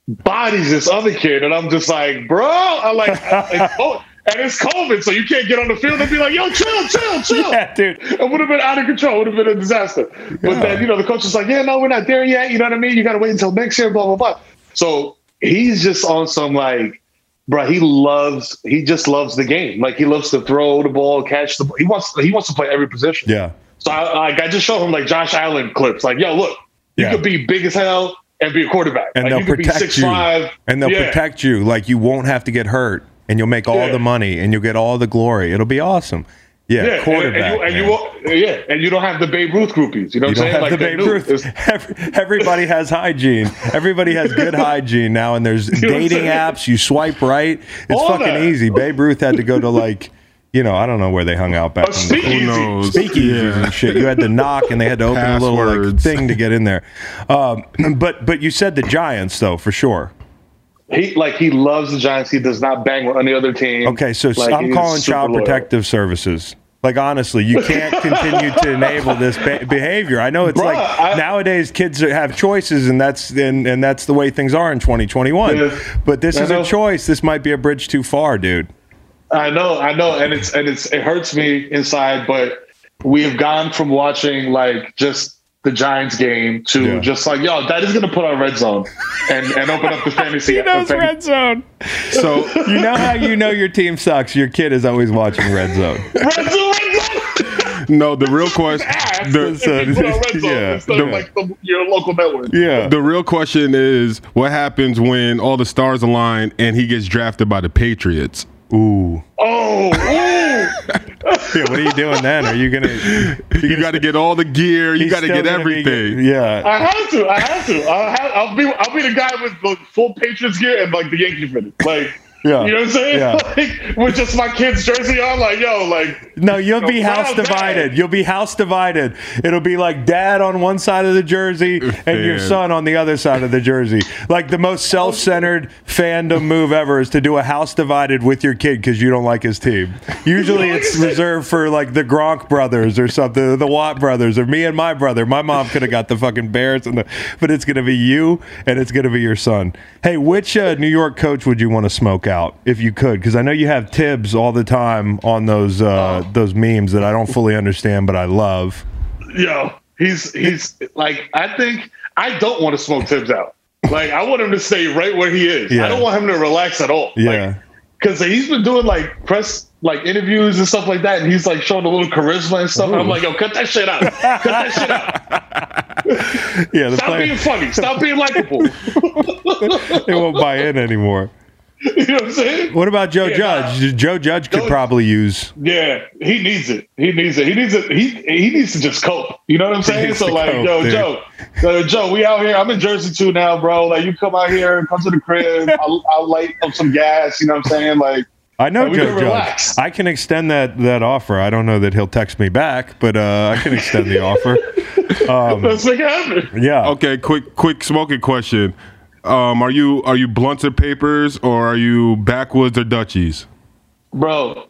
S2: bodies this other kid, and I'm just like, bro, I'm like, it's co- oh, and it's COVID, so you can't get on the field and be like, yo, chill, chill, chill.
S1: Yeah, dude.
S2: It would have been out of control. It would have been a disaster. But then, you know, the coach is like, yeah, no, we're not there yet. You know what I mean? You got to wait until next year, blah, blah, blah. So he's just on some like, bro, he loves, he just loves the game. Like he loves to throw the ball, catch the ball. He wants, he wants to play every position.
S1: Yeah.
S2: So I, like, I just showed him like Josh Allen clips. Like, yo, look, you could be big as hell and be a quarterback.
S1: And
S2: like,
S1: they'll
S2: you could
S1: protect
S2: be six
S1: you.
S2: five.
S1: And they'll
S2: Yeah.
S1: protect you. Like you won't have to get hurt and you'll make all
S2: Yeah.
S1: the money and you'll get all the glory. It'll be awesome. Yeah.
S2: Yeah, and-
S1: quarterback.
S2: and, you, and you yeah, and you don't have the Babe Ruth groupies. You know
S1: You
S2: what I'm
S1: don't
S2: saying?
S1: have
S2: Like
S1: the Babe. Ruth.
S2: It's-
S1: Every, everybody has hygiene. Everybody has good hygiene now, and there's
S2: know
S1: dating apps. You swipe right. It's
S2: All
S1: fucking
S2: that.
S1: easy. Babe Ruth had to go to like, you know, I don't know where they hung out back.
S2: A
S1: in the
S2: speakeasy.
S4: Who knows?
S1: speakeasies
S4: Yeah.
S1: and shit. You had to knock, and they had to open a little like,
S4: Passwords.
S1: thing to get in there. Um, but but you said the Giants though for sure.
S2: He like he loves the Giants. He does not bang with any other team.
S1: Okay, so
S2: Like,
S1: I'm calling Child
S2: loyal.
S1: Protective Services. Like honestly, you can't continue to enable this be- behavior. I know it's
S2: Bruh,
S1: like
S2: I-
S1: nowadays kids have choices, and that's and, and that's the way things are in 2021.
S2: Yeah.
S1: But this
S2: I
S1: is a choice. This might be a bridge too far, dude.
S2: I know, I know, and it's and it's it hurts me inside. But we have gone from watching like just the Giants game to
S1: Yeah.
S2: just like yo, that is gonna put on red zone and and open up the fantasy. the fan- red
S1: zone.
S4: So
S1: You know how you know your team sucks. Your kid is always watching red zone.
S2: red zone, red zone.
S4: no, the real question, the,
S2: if you put on red zone
S1: yeah, the-
S2: like the, your local network.
S1: Yeah.
S4: the real question is, what happens when all the stars align and he gets drafted by the Patriots?
S1: Ooh.
S2: Oh, ooh.
S1: Yeah, what are you doing then? Are you gonna?
S4: You got to get all the gear. You got to get
S1: gonna be-
S4: everything.
S1: yeah.
S2: I have to. I have to. I'll, have, I'll be. I'll be the guy with the full Patriots gear and like the Yankee finish. Like,
S1: Yeah.
S2: you know what I'm saying?
S1: Yeah.
S2: Like, with just my kid's jersey on. Like, yo, like,
S1: No, you'll be house
S2: wow, bad.
S1: divided. You'll be house divided. It'll be like dad on one side of the jersey and your son on the other side of the jersey. Like the most self-centered fandom move ever is to do a house divided with your kid because you don't like his team. Usually it's reserved for like the Gronk brothers or something, or the Watt brothers, or me and my brother. My mom could have got the fucking Bears, and the, but it's gonna be you and it's gonna be your son. Hey, which uh, New York coach would you want to smoke out if you could? Because I know you have Thibs all the time on those uh, those memes that I don't fully understand, but I love.
S2: yo, he's he's like. I think I don't want to smoke Thibs out. Like, I want him to stay right where he is.
S1: Yeah.
S2: I don't want him to relax at all.
S1: Yeah.
S2: because he's been doing like press like interviews and stuff like that, and he's like showing a little charisma and stuff. And I'm like, yo, cut that shit out. cut that shit out.
S1: Yeah,
S2: Stop
S1: player,
S2: being funny. Stop being likable.
S1: it won't buy in anymore.
S2: you know what I'm saying?
S1: What about Joe
S2: Yeah,
S1: Judge? Joe Judge could
S2: Joe-
S1: probably use.
S2: Yeah, he needs it. He needs it. He needs it. He he needs to just cope. You know what I'm saying? So like,
S1: cope,
S2: yo,
S1: dude.
S2: Joe, yo, Joe, we out here. I'm in Jersey too now, bro. Like, you come out here, and come to the crib. I'll, I'll light up some gas. You know what I'm saying? Like,
S1: I know
S2: And we
S1: Joe
S2: can
S1: Judge. I can extend that that offer. I don't know that he'll text me back, but uh, I can extend the offer.
S2: let's make it happen.
S1: Yeah.
S4: Okay, quick, quick smoking question. Um, are you are you blunts and papers or are you backwoods or Dutchies?
S2: Bro,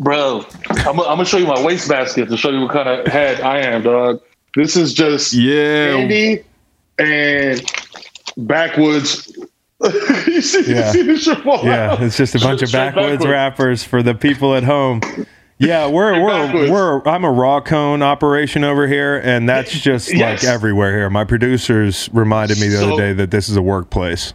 S2: bro, I'm, I'm gonna show you my wastebasket to show you what kind of head I am, dog. This is just
S4: Yeah,
S2: candy and backwoods. you see,
S1: Yeah.
S2: you see this
S1: Yeah, it's just a bunch of
S2: Straight
S1: backwoods
S2: backwards.
S1: rappers for the people at home. Yeah, we're we're we're I'm a raw cone operation over here, and that's just
S2: Yes.
S1: like everywhere here. My producers reminded me the
S2: So-
S1: other day that this is a workplace.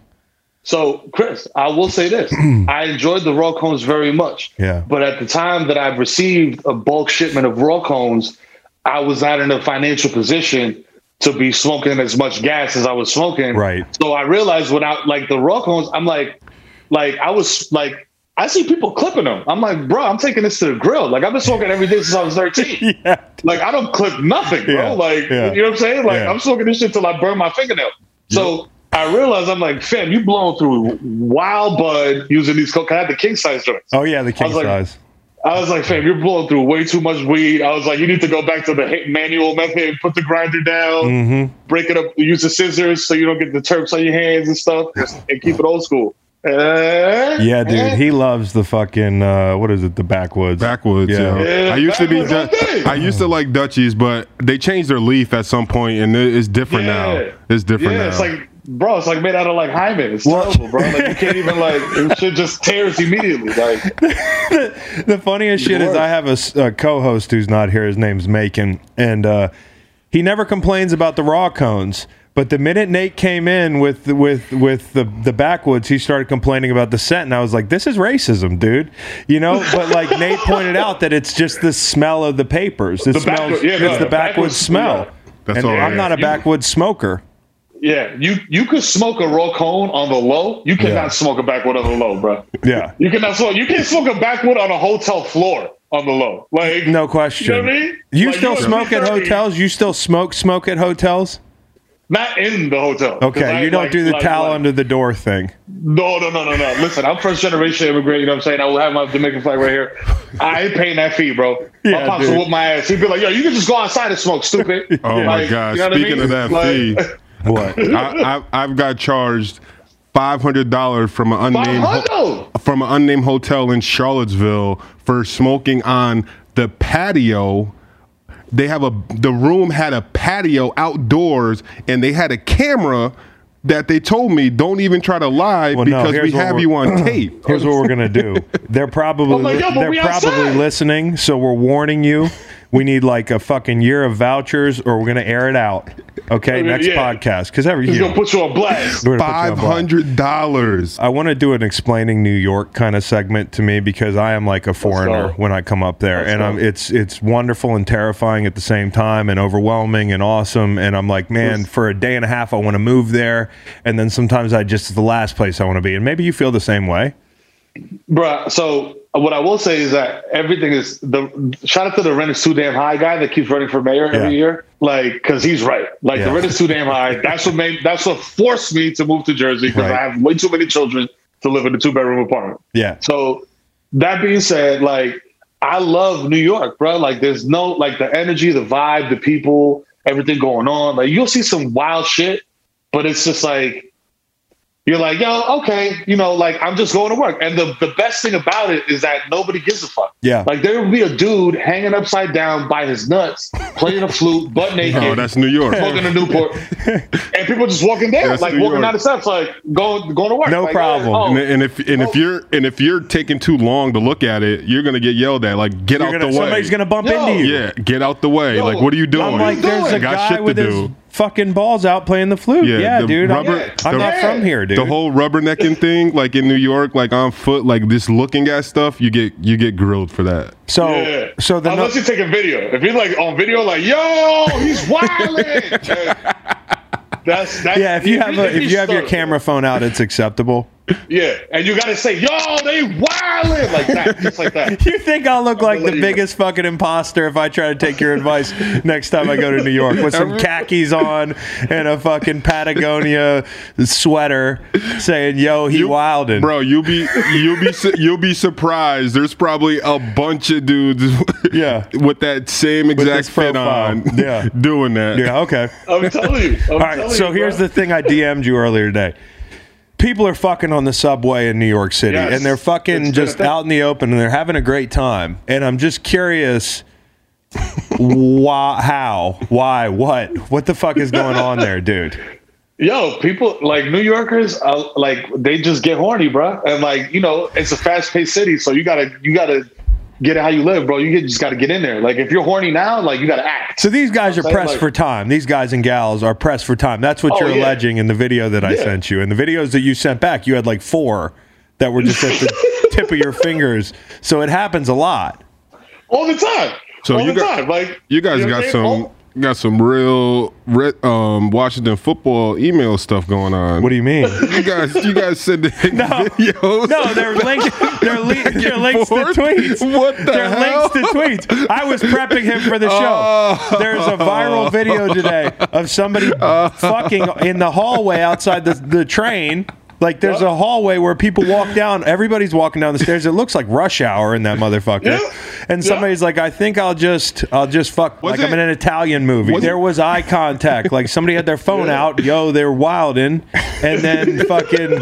S2: So, Chris, I will say this: I enjoyed the raw cones very much.
S1: Yeah.
S2: But at the time that I received a bulk shipment of raw cones, I was not in a financial position to be smoking as much gas as I was smoking.
S1: Right.
S2: So I realized without like the raw cones, I'm like, like I was like, I see people clipping them. I'm like, bro, I'm taking this to the grill. Like I've been smoking every day since I was 13.
S1: Yeah.
S2: Like I don't clip nothing, bro.
S1: Yeah,
S2: Like
S1: yeah.
S2: you know what I'm saying? Like. I'm smoking this shit till I burn my fingernail. So I realized I'm like, fam, you blowing through wild bud using these coke. I had the king size joints.
S1: Oh yeah, the king
S2: was like-
S1: size.
S2: I was like, fam, you're blowing through way too much weed. I was like, you need to go back to the manual method, put the grinder down,
S1: Mm-hmm.
S2: break it up, use the scissors so you don't get the terps on your hands and stuff, and keep it old school. Uh,
S1: Yeah, dude,
S2: eh.
S1: he loves the fucking uh, what is it? The backwoods.
S4: Backwoods,
S1: Yeah.
S4: yeah.
S2: Yeah,
S4: I used to be.
S2: backwoods all day.
S4: I used to like Dutchies, but they changed their leaf at some point, and it's different now. It's different
S2: yeah,
S4: now.
S2: it's like, bro, it's like made out of like hymen. It's
S1: Well-
S2: terrible, bro. Like you can't even like it shit just tears immediately. Like
S1: the funniest shit is. I have a co-host who's not here. His name's Macon, and uh, he never complains about the raw cones. But the minute Nate came in with with with the the backwoods, he started complaining about the scent, and I was like, "This is racism, dude." You know. But like Nate pointed out that it's just the smell of the papers. It
S2: The
S1: smells.
S2: yeah,
S1: it's
S2: no,
S1: the backwoods
S2: backwoods-
S1: smell.
S2: yeah.
S4: That's
S1: and
S4: all
S1: I'm not a backwoods smoker.
S2: yeah, you you could smoke a raw cone on the low. You cannot
S1: Yeah.
S2: smoke a backwood on the low, bro.
S1: Yeah.
S2: You cannot smoke. You can't smoke a backwood on a hotel floor on the low. Like
S1: No question.
S2: You know I mean?
S1: You
S2: Like,
S1: still
S2: you
S1: smoke at hotels? You still smoke smoke at hotels?
S2: Not in the hotel.
S1: Okay, you don't
S2: like-
S1: do the
S2: like-
S1: towel
S2: like-
S1: under the door thing.
S2: No, no, no, no, no. Listen, I'm first generation immigrant. You know what I'm saying? I will have my Jamaican flag right here. I ain't paying that fee, bro.
S1: Yeah,
S2: my pops
S1: dude.
S2: will whoop my ass. He'd be like, "Yo, you can just go outside and smoke, stupid."
S4: oh my god!
S2: you know what I
S4: Speaking
S2: mean?
S4: of that fee,
S1: What?
S4: I, I, I've got charged five hundred dollars from an unnamed ho- from an unnamed hotel in Charlottesville for smoking on the patio. They have a the room had a patio outdoors, and they had a camera that they told me don't even try to lie
S1: Well,
S4: because
S1: here's
S4: we have you on tape.
S1: Here's what we're gonna do. They're probably
S2: I'm like, yo, but
S1: they're probably
S2: outside.
S1: listening, so we're warning you. We need like a fucking year of vouchers, or we're gonna air it out. Okay,
S2: Okay,
S1: next
S2: yeah.
S1: podcast because every
S2: He's
S1: year
S2: gonna put you on blast.
S1: we're gonna put you on blast.
S4: hundred dollars.
S1: I want to do an explaining New York kind of segment to me because I am like a foreigner when I come up there,
S2: Let's
S1: and. I'm, it's it's wonderful and terrifying at the same time, and overwhelming and awesome. And I'm like, man, for a day and a half, I want to move there, and then sometimes I just the last place I want to be. And maybe you feel the same way.
S2: Bruh, so what I will say is that everything is the shout out to the rent is too damn high guy that keeps running for mayor
S1: Yeah.
S2: every year. Like, because he's right. Like
S1: Yeah.
S2: the rent is too damn high. That's what made that's what forced me to move to Jersey because
S1: Right.
S2: I have way too many children to live in a two bedroom apartment.
S1: Yeah,
S2: So that being said, like I love New York, bro. Like there's no like the energy, the vibe, the people, everything going on. Like you'll see some wild shit, but it's just like you're like, yo, okay, you know, like I'm just going to work. And the, the best thing about it is that nobody gives a fuck.
S1: Yeah.
S2: Like there will be a dude hanging upside down by his nuts, playing a flute, butt naked.
S4: Oh, that's New York.
S2: Smoking a Newport, and people just walking down,
S4: That's
S2: like
S4: New
S2: walking
S4: York.
S2: down the steps, like going going to work.
S1: No
S2: Like,
S1: problem.
S2: oh,
S4: And, and if and if oh. you're and if you're taking too long to look at it, you're gonna get yelled at. Like, get
S1: You're
S4: out
S1: gonna-
S4: the way.
S1: somebody's gonna bump
S2: Yo.
S1: into you.
S4: Yeah, get out the way.
S2: Yo,
S4: like, what are you doing?
S1: I'm like, there's a
S4: I got
S1: guy
S4: shit to
S1: with his
S4: do.
S1: Fucking balls out playing the flute. Yeah,
S4: Yeah, the
S1: dude.
S4: rubber-
S1: I'm, I'm
S4: the-
S1: not from here, dude.
S4: The whole rubbernecking thing, like in New York, like on foot, like this looking at stuff, you get you get grilled for that.
S1: so,
S2: Yeah.
S1: so the
S2: unless
S1: no-
S2: you take a video, if you're like on video, like yo, he's wilding. that's that.
S1: yeah, if you have a, if you have your camera phone out, it's acceptable.
S2: Yeah, and you gotta say, yo, they wilding like that, just like that.
S1: You think I'll look like the biggest fucking imposter if I try to take your advice next time I go to New York with some khakis on and a fucking Patagonia sweater saying, "Yo, he wildin'."
S4: Bro, you'll be you'll be you'll be surprised. There's probably a bunch of dudes,
S1: Yeah.
S4: with that same exact
S1: this
S4: fit on,
S1: Yeah.
S4: doing that.
S1: Yeah, okay.
S2: I'm telling you. I'm
S1: All right, so here's the thing I DM'd you earlier today. People are fucking on the subway in New York City
S2: Yes.
S1: and they're fucking just out in the open and they're having a great time. And I'm just curious why how why what what the fuck is going on there dude
S2: Yo, people like New Yorkers, uh, like they just get horny, bro. And like you know, it's a fast-paced city, so you gotta you gotta get it how you live, bro. You just gotta get in there. Like if you're horny now, like you gotta act.
S1: so these guys are
S2: saying,
S1: pressed
S2: like-
S1: for time these guys and gals are pressed for time that's what
S2: Oh,
S1: you're
S2: yeah.
S1: alleging in the video that i
S2: Yeah.
S1: sent you and the videos that you sent back you had like four that were just at the tip of your fingers so it happens a lot
S2: all the time.
S4: So
S2: all
S4: you
S2: the
S4: got-
S2: time. Like
S4: You guys
S2: know
S4: got some
S2: saying?
S4: Got some real re- um, Washington football email stuff going on.
S1: What do you mean?
S4: you guys? You guys sending videos?
S1: No, they're links. They're, li- they're links to tweets.
S4: What the
S1: They're
S4: hell?
S1: links to tweets. I was prepping him for the show.
S4: Oh.
S1: There's a viral video today of somebody fucking in the hallway outside the, the train. Like there's a hallway where people walk down. Everybody's walking down the stairs. It looks like rush hour in that motherfucker.
S2: Yeah.
S1: And somebody's like, "I think I'll just, I'll just fuck."
S4: Was
S1: like I'm in an Italian movie.
S4: was
S1: there
S4: it-
S1: was eye contact. Like somebody had their phone out. Yo, they're wilding, and then fucking.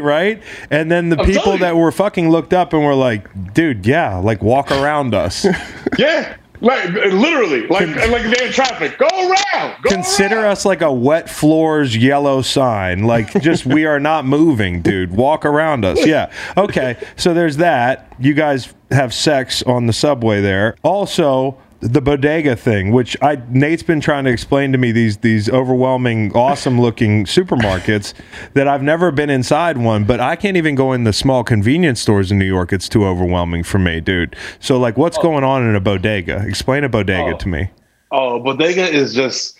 S1: Right, and then the people
S2: telling you.
S1: that were fucking looked up and were like, "Dude, yeah, like walk around us."
S2: Yeah, like literally, like like they're in traffic. Go around. Go
S1: Consider
S2: around.
S1: us like a wet floors yellow sign. Like just we are not moving, dude. Walk around us. Yeah. Okay. So there's that. You guys have sex on the subway there. Also, the bodega thing, which I Nate's been trying to explain to me these these overwhelming, awesome looking supermarkets that I've never been inside one, but I can't even go in the small convenience stores in New York. It's too overwhelming for me, dude. So like what's going on in a bodega? Explain a bodega
S2: Oh.
S1: to me.
S2: Oh, bodega is just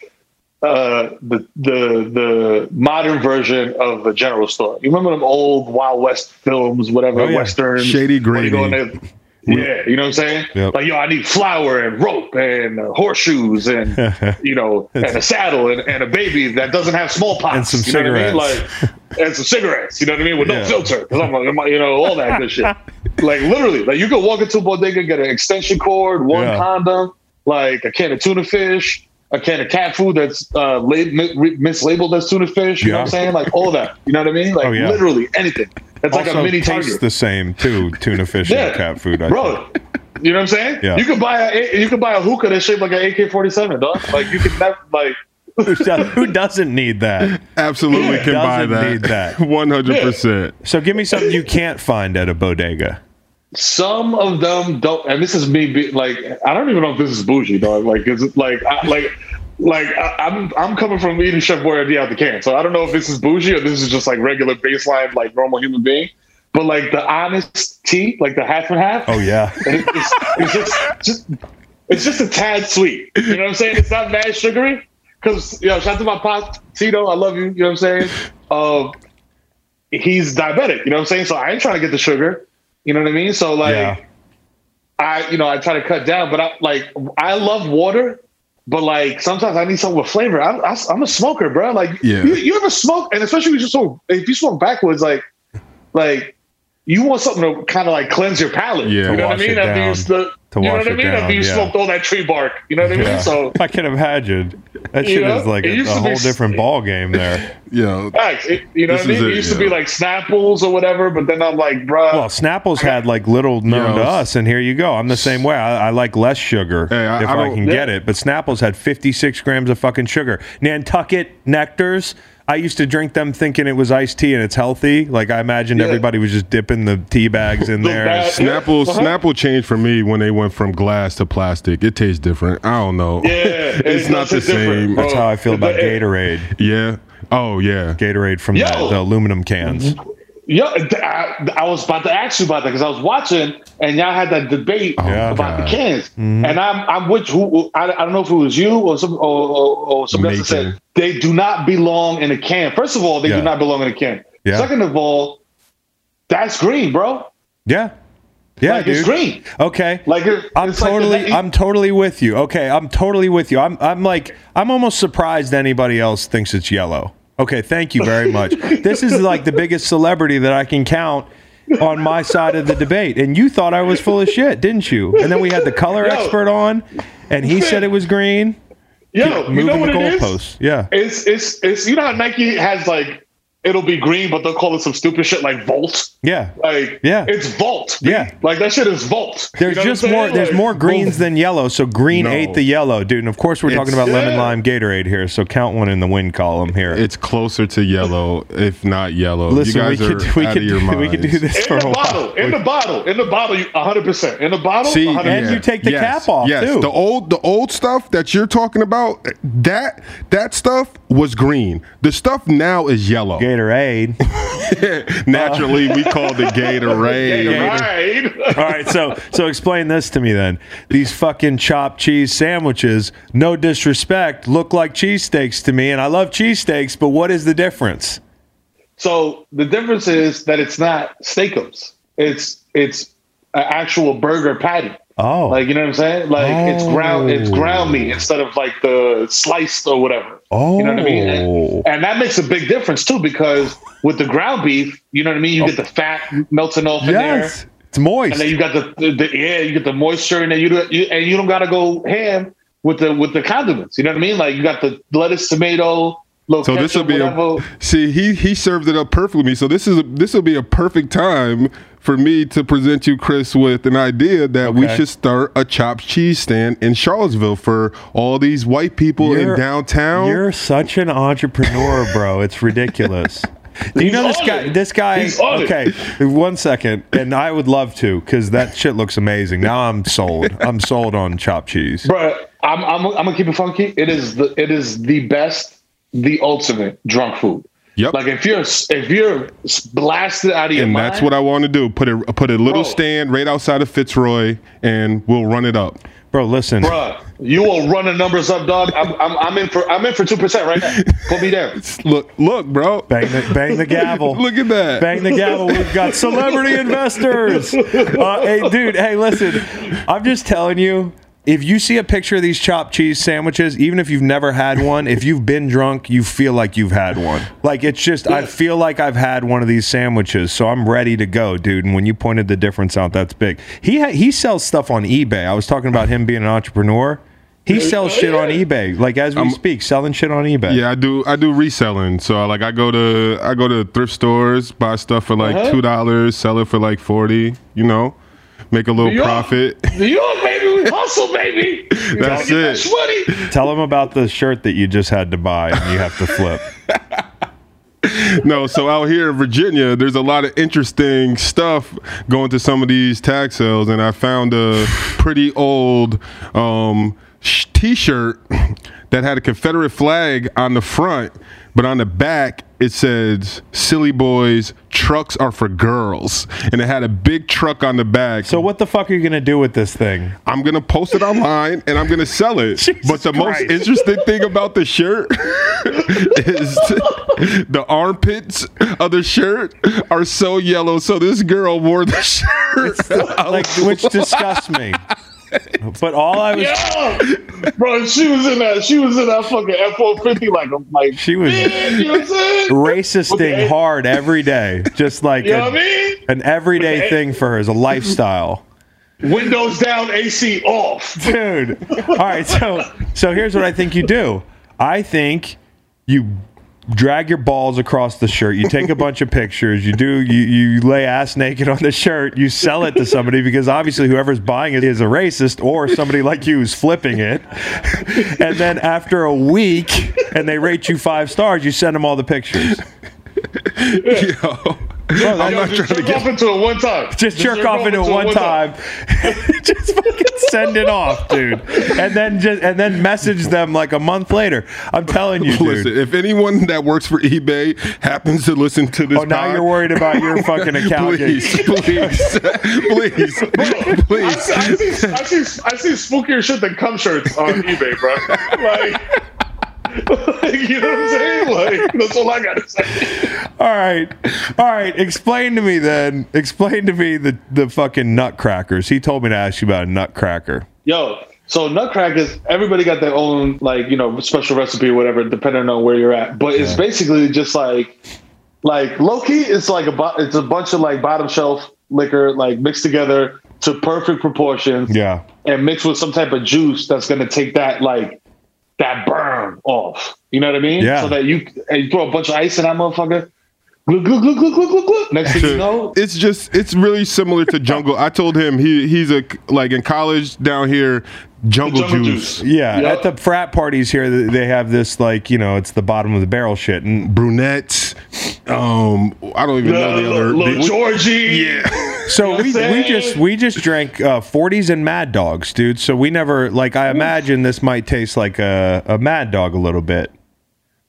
S2: uh, the the the modern version of a general store. You remember them old Wild West films, whatever
S1: Oh, yeah.
S2: westerns,
S4: Shady
S2: where you go in
S4: Grady.
S2: there- Yeah, you know what I'm saying?
S1: Yep.
S2: Like, yo, I need flour and rope and uh, horseshoes and you know and a saddle and, and a baby that doesn't have smallpox
S1: And some
S2: you know What I mean?
S1: cigarettes.
S2: Like, and some cigarettes. You know what I mean? With
S1: Yeah.
S2: no filter, 'Cause I'm like, you know, all that good shit. Like literally, like you could walk into a bodega, get an extension cord, one
S1: Yeah.
S2: condom, like a can of tuna fish, a can of cat food that's uh, lab- mi- mislabeled as tuna fish. You know what I'm saying? Like all that. You know what I mean? Like
S1: Oh, yeah.
S2: literally anything. It's like a
S1: also
S2: mini
S1: tastes
S2: target.
S1: the same too. Tuna fish
S2: Yeah.
S1: and cat food. I
S2: Bro, you know what I'm saying?
S1: Yeah.
S2: You could buy a you could buy a hookah that's shaped like an AK-47, dog. Like you could never like.
S1: Who does- Who doesn't need that?
S4: Absolutely can buy
S1: Doesn't
S4: that.
S1: need that.
S4: One hundred percent.
S1: So give me something you can't find at a bodega.
S2: Some of them don't. And this is me be, like I don't even know if this is bougie, dog. Like is it like I, like like I, I'm I'm coming from eating Chef Boyardee out the can, so I don't know if this is bougie or this is just like regular baseline like normal human being. But like the honest tea, like the half and half.
S1: Oh yeah.
S2: It's, it's just, just it's just a tad sweet. You know what I'm saying? It's not mad sugary. Cause you know, shout out to my pop Tito, I love you. You know what I'm saying? Uh, he's diabetic. You know what I'm saying? So I ain't trying to get the sugar. You know what I mean? So like,
S1: Yeah.
S2: I you know I try to cut down, but I like I love water. But like sometimes I need something with flavor. I'm, I, am a smoker, bro. Like
S4: Yeah.
S2: you, you ever smoke, and especially if you smoke, if you smoke backwards, like like you want something to kind of like cleanse your palate.
S4: Yeah.
S2: you know what I mean.
S1: it
S2: After you,
S1: down.
S2: st-
S1: To
S2: you know what I mean.
S1: down,
S2: After you
S1: yeah.
S2: smoked all that tree bark, you know what I mean.
S1: Yeah.
S2: So
S1: I can imagine. That shit
S2: know,
S1: is like a, a
S2: to be
S1: whole different ball game there.
S4: Yo,
S2: facts, it- you know
S4: This
S2: what I mean.
S4: it,
S2: It used to be like Snapples or whatever, but then I'm like, bro.
S1: Well, Snapples had like little known to us, and here you go. I'm the same way. I, I like less sugar
S4: Hey, I-
S1: if
S4: I
S1: I,
S4: don't-
S1: can get it. But Snapples had 56 grams of fucking sugar. Nantucket nectars. I used to drink them thinking it was iced tea and it's healthy. Like I imagined
S2: Yeah.
S1: everybody was just dipping the tea bags in there.
S2: bag-
S4: Snapple
S2: Uh-huh.
S4: Snapple changed for me when they went from glass to plastic. It tastes different. I don't know.
S2: yeah,
S4: it's not the
S2: it's different,
S4: same.
S1: That's how I feel about
S2: eh,
S1: Gatorade.
S4: Yeah. Oh yeah.
S1: Gatorade from the, the aluminum cans.
S2: Yeah, I, I was about to ask you about that because I was watching and y'all had that debate
S1: Yeah.
S2: about
S4: God.
S2: the cans,
S1: Mm-hmm.
S2: and I'm I'm with who I, I don't know if it was you or some or, or, or somebody else that said they do not belong in a can. First of all, they
S1: Yeah.
S2: do not belong in a can.
S1: Yeah.
S2: Second of all, that's green, bro.
S1: Yeah. Yeah,
S2: like
S1: dude.
S2: it's green.
S1: Okay.
S2: Like it,
S1: I'm
S2: it's like
S1: totally I'm totally with you. Okay, I'm totally with you. I'm I'm like I'm almost surprised anybody else thinks it's yellow. Okay, thank you very much. this is like the biggest celebrity that I can count on my side of the debate. And you thought I was full of shit, didn't you? And then we had the color
S2: Yo.
S1: expert on and he said it was green.
S2: yo, you know
S1: Moving
S2: what
S1: the
S2: it is?
S1: goalposts. Yeah.
S2: It's it's it's you know how Nike has like it'll be green, but they'll call it some stupid shit like Volt.
S1: Yeah.
S2: Like
S1: Yeah.
S2: it's Volt.
S1: Yeah.
S2: like that shit is Volt. You
S1: There's
S2: know
S1: just more. There's
S2: Like,
S1: more greens than yellow, so green
S4: No.
S1: ate the yellow, dude. And of course, we're talking
S4: It's-
S1: about lemon
S2: Yeah.
S1: lime Gatorade here, so count one in the win column here.
S4: It's closer to yellow, if not yellow.
S1: Listen,
S4: you
S1: we
S4: guys
S1: could
S4: are
S1: we
S4: out
S1: could
S4: of your
S1: do,
S4: minds.
S1: we could do this for
S2: In
S1: a
S2: the bottle,
S1: while.
S2: in the bottle, in the bottle, you 100 percent in the bottle.
S4: See,
S2: 100%.
S1: And you take the
S4: yes,
S1: cap off,
S4: yes.
S1: too.
S4: The old, the old stuff that you're talking about, that that stuff was green. The stuff now is yellow.
S1: Gatorade.
S4: Naturally, we uh, called it Gatorade.
S2: Right.
S1: All right, so so explain this to me then. These fucking chopped cheese sandwiches, no disrespect, look like cheesesteaks to me, and I love cheesesteaks, but what is the difference?
S2: So the difference is that it's not Steak-umms. It's it's an actual burger patty.
S1: Oh,
S2: Like you know what I'm saying? Like it's ground it's ground meat oh. instead of like the sliced or whatever.
S1: oh,
S2: You know what I mean? And, oh. and that makes a big difference too because with the ground beef, you know what I mean. You get the fat melting off in there,
S1: it's moist.
S2: and then you got the, the, the yeah, you get the moisture, and then you, do, you and you don't gotta go ham with the with the condiments. You know what I mean? Like you got the lettuce, tomato,
S4: So this will be
S2: whatever.
S4: a see he he served it up perfectly. So this is this will be a perfect time for me to present you, Chris, with an idea that we should start a chopped cheese stand in Charlottesville for all these white people
S1: You're-
S4: in downtown.
S1: You're such an entrepreneur, bro. It's ridiculous. Do you
S2: He's
S1: know this guy?
S2: it.
S1: This guy.
S2: He's on it.
S1: Okay, one second, and I would love to because that shit looks amazing. Now I'm sold. I'm sold on chopped cheese.
S2: Bro, I'm, I'm I'm gonna keep it funky. It is the it is the best, the ultimate drunk food.
S4: Yep.
S2: Like if you're if you're blasted out of your
S4: and
S2: mind,
S4: that's what I want to do. Put a put a little
S2: Bro.
S4: stand right outside of Fitzroy, and we'll run it up.
S1: Bro, listen.
S2: bro, you will run the numbers up, dog. I'm, I'm, I'm in for I'm in for two percent right now. Put me there.
S4: Look, look, bro.
S1: Bang the, bang the gavel.
S4: Look at that.
S1: Bang the gavel. We've got celebrity investors. Uh, hey, dude. Hey, listen. I'm just telling you. If you see a picture of these chopped cheese sandwiches, even if you've never had one, if you've been drunk, you feel like you've had one. Like it's just, I feel like I've had one of these sandwiches, so I'm ready to go, dude. And when you pointed the difference out, that's big. He ha- he sells stuff on eBay. I was talking about him being an entrepreneur. He sells shit on eBay, like as we speak, selling shit on eBay.
S4: Yeah, I do. I do reselling. So like, I go to I go to thrift stores, buy stuff for like
S2: Uh-huh.
S4: two dollars, sell it for like forty. You know, make a little profit.
S2: New York, baby, we hustle, baby. You
S4: That's
S2: get
S4: it.
S2: that shmoney.
S1: Tell them about the shirt that you just had to buy and you have to flip.
S4: no, so out here in Virginia, there's a lot of interesting stuff going to some of these tag sales, and I found a pretty old um, sh- T-shirt that had a Confederate flag on the front, but on the back it says "Silly Boys trucks are for girls," and it had a big truck on the back.
S1: So what the fuck are you gonna do with this thing?
S4: I'm gonna post it online and I'm gonna sell it.
S1: Jesus
S4: but the most interesting thing about the shirt is the armpits of the shirt are so yellow. So this girl wore the shirt.
S1: Like, which disgusts me. But all I was,
S2: Yeah, bro, she was in that. She was in that fucking F one fifty. Like I'm like,
S1: She was-
S2: you know what I'm saying?
S1: racisting
S2: Okay.
S1: hard every day, just like
S2: You know
S1: a-
S2: what I mean?
S1: an everyday
S2: Okay.
S1: thing for her as a lifestyle.
S2: Windows down, AC off.
S1: dude. All right, so so here's what I think you do. I think you drag your balls across the shirt. You take a bunch of pictures. You do you you lay ass naked on the shirt. You sell it to somebody because obviously whoever's buying it is a racist or somebody like you who's flipping it. And then after a week, and they rate you five stars, you send them all the pictures.
S4: I'm not
S2: just
S4: trying to
S2: jerk
S4: get
S2: off into it one time.
S1: Just jerk off into it one time. just fucking send it off, dude. And then just and then message them like a month later. I'm telling you, dude.
S4: Listen, if anyone that works for eBay happens to listen to this,
S1: Oh, now
S4: pod,
S1: you're worried about your fucking account.
S4: Please, please, please,
S2: I,
S4: please.
S2: see, I, see, I, see, I see spookier shit than cum shirts on eBay, bro. Like, you know what I'm saying? Like, that's all I gotta say.
S1: All right, all right. Explain to me then. Explain to me the the fucking nutcrackers. He told me to ask you about a nutcracker.
S2: Yo, so nutcrackers, everybody got their own like you know special recipe or whatever, depending on where you're at. But it's basically just like like low key. It's like a bu- it's a bunch of like bottom shelf liquor like mixed together to perfect proportions
S1: Yeah.
S2: and mixed with some type of juice that's gonna take that like that burn off. You know what I mean?
S1: Yeah.
S2: So that you and you throw a bunch of ice in that motherfucker. Glug, glug, glug, glug, glug, glug, glug. Next thing you know,
S4: it's just it's really similar to jungle. I told him he he's a like in college down here jungle,
S2: jungle
S4: juice.
S2: juice.
S1: Yeah,
S2: Yep.
S1: at the frat parties here, they have this like you know, it's the bottom of the barrel shit, and
S4: brunettes. Um, I don't even know the other.
S2: little Georgi.
S4: yeah,
S1: So we, we just we just drank uh, 40s and Mad Dogs, dude. So we never like I imagine this might taste like a, a Mad Dog a little bit.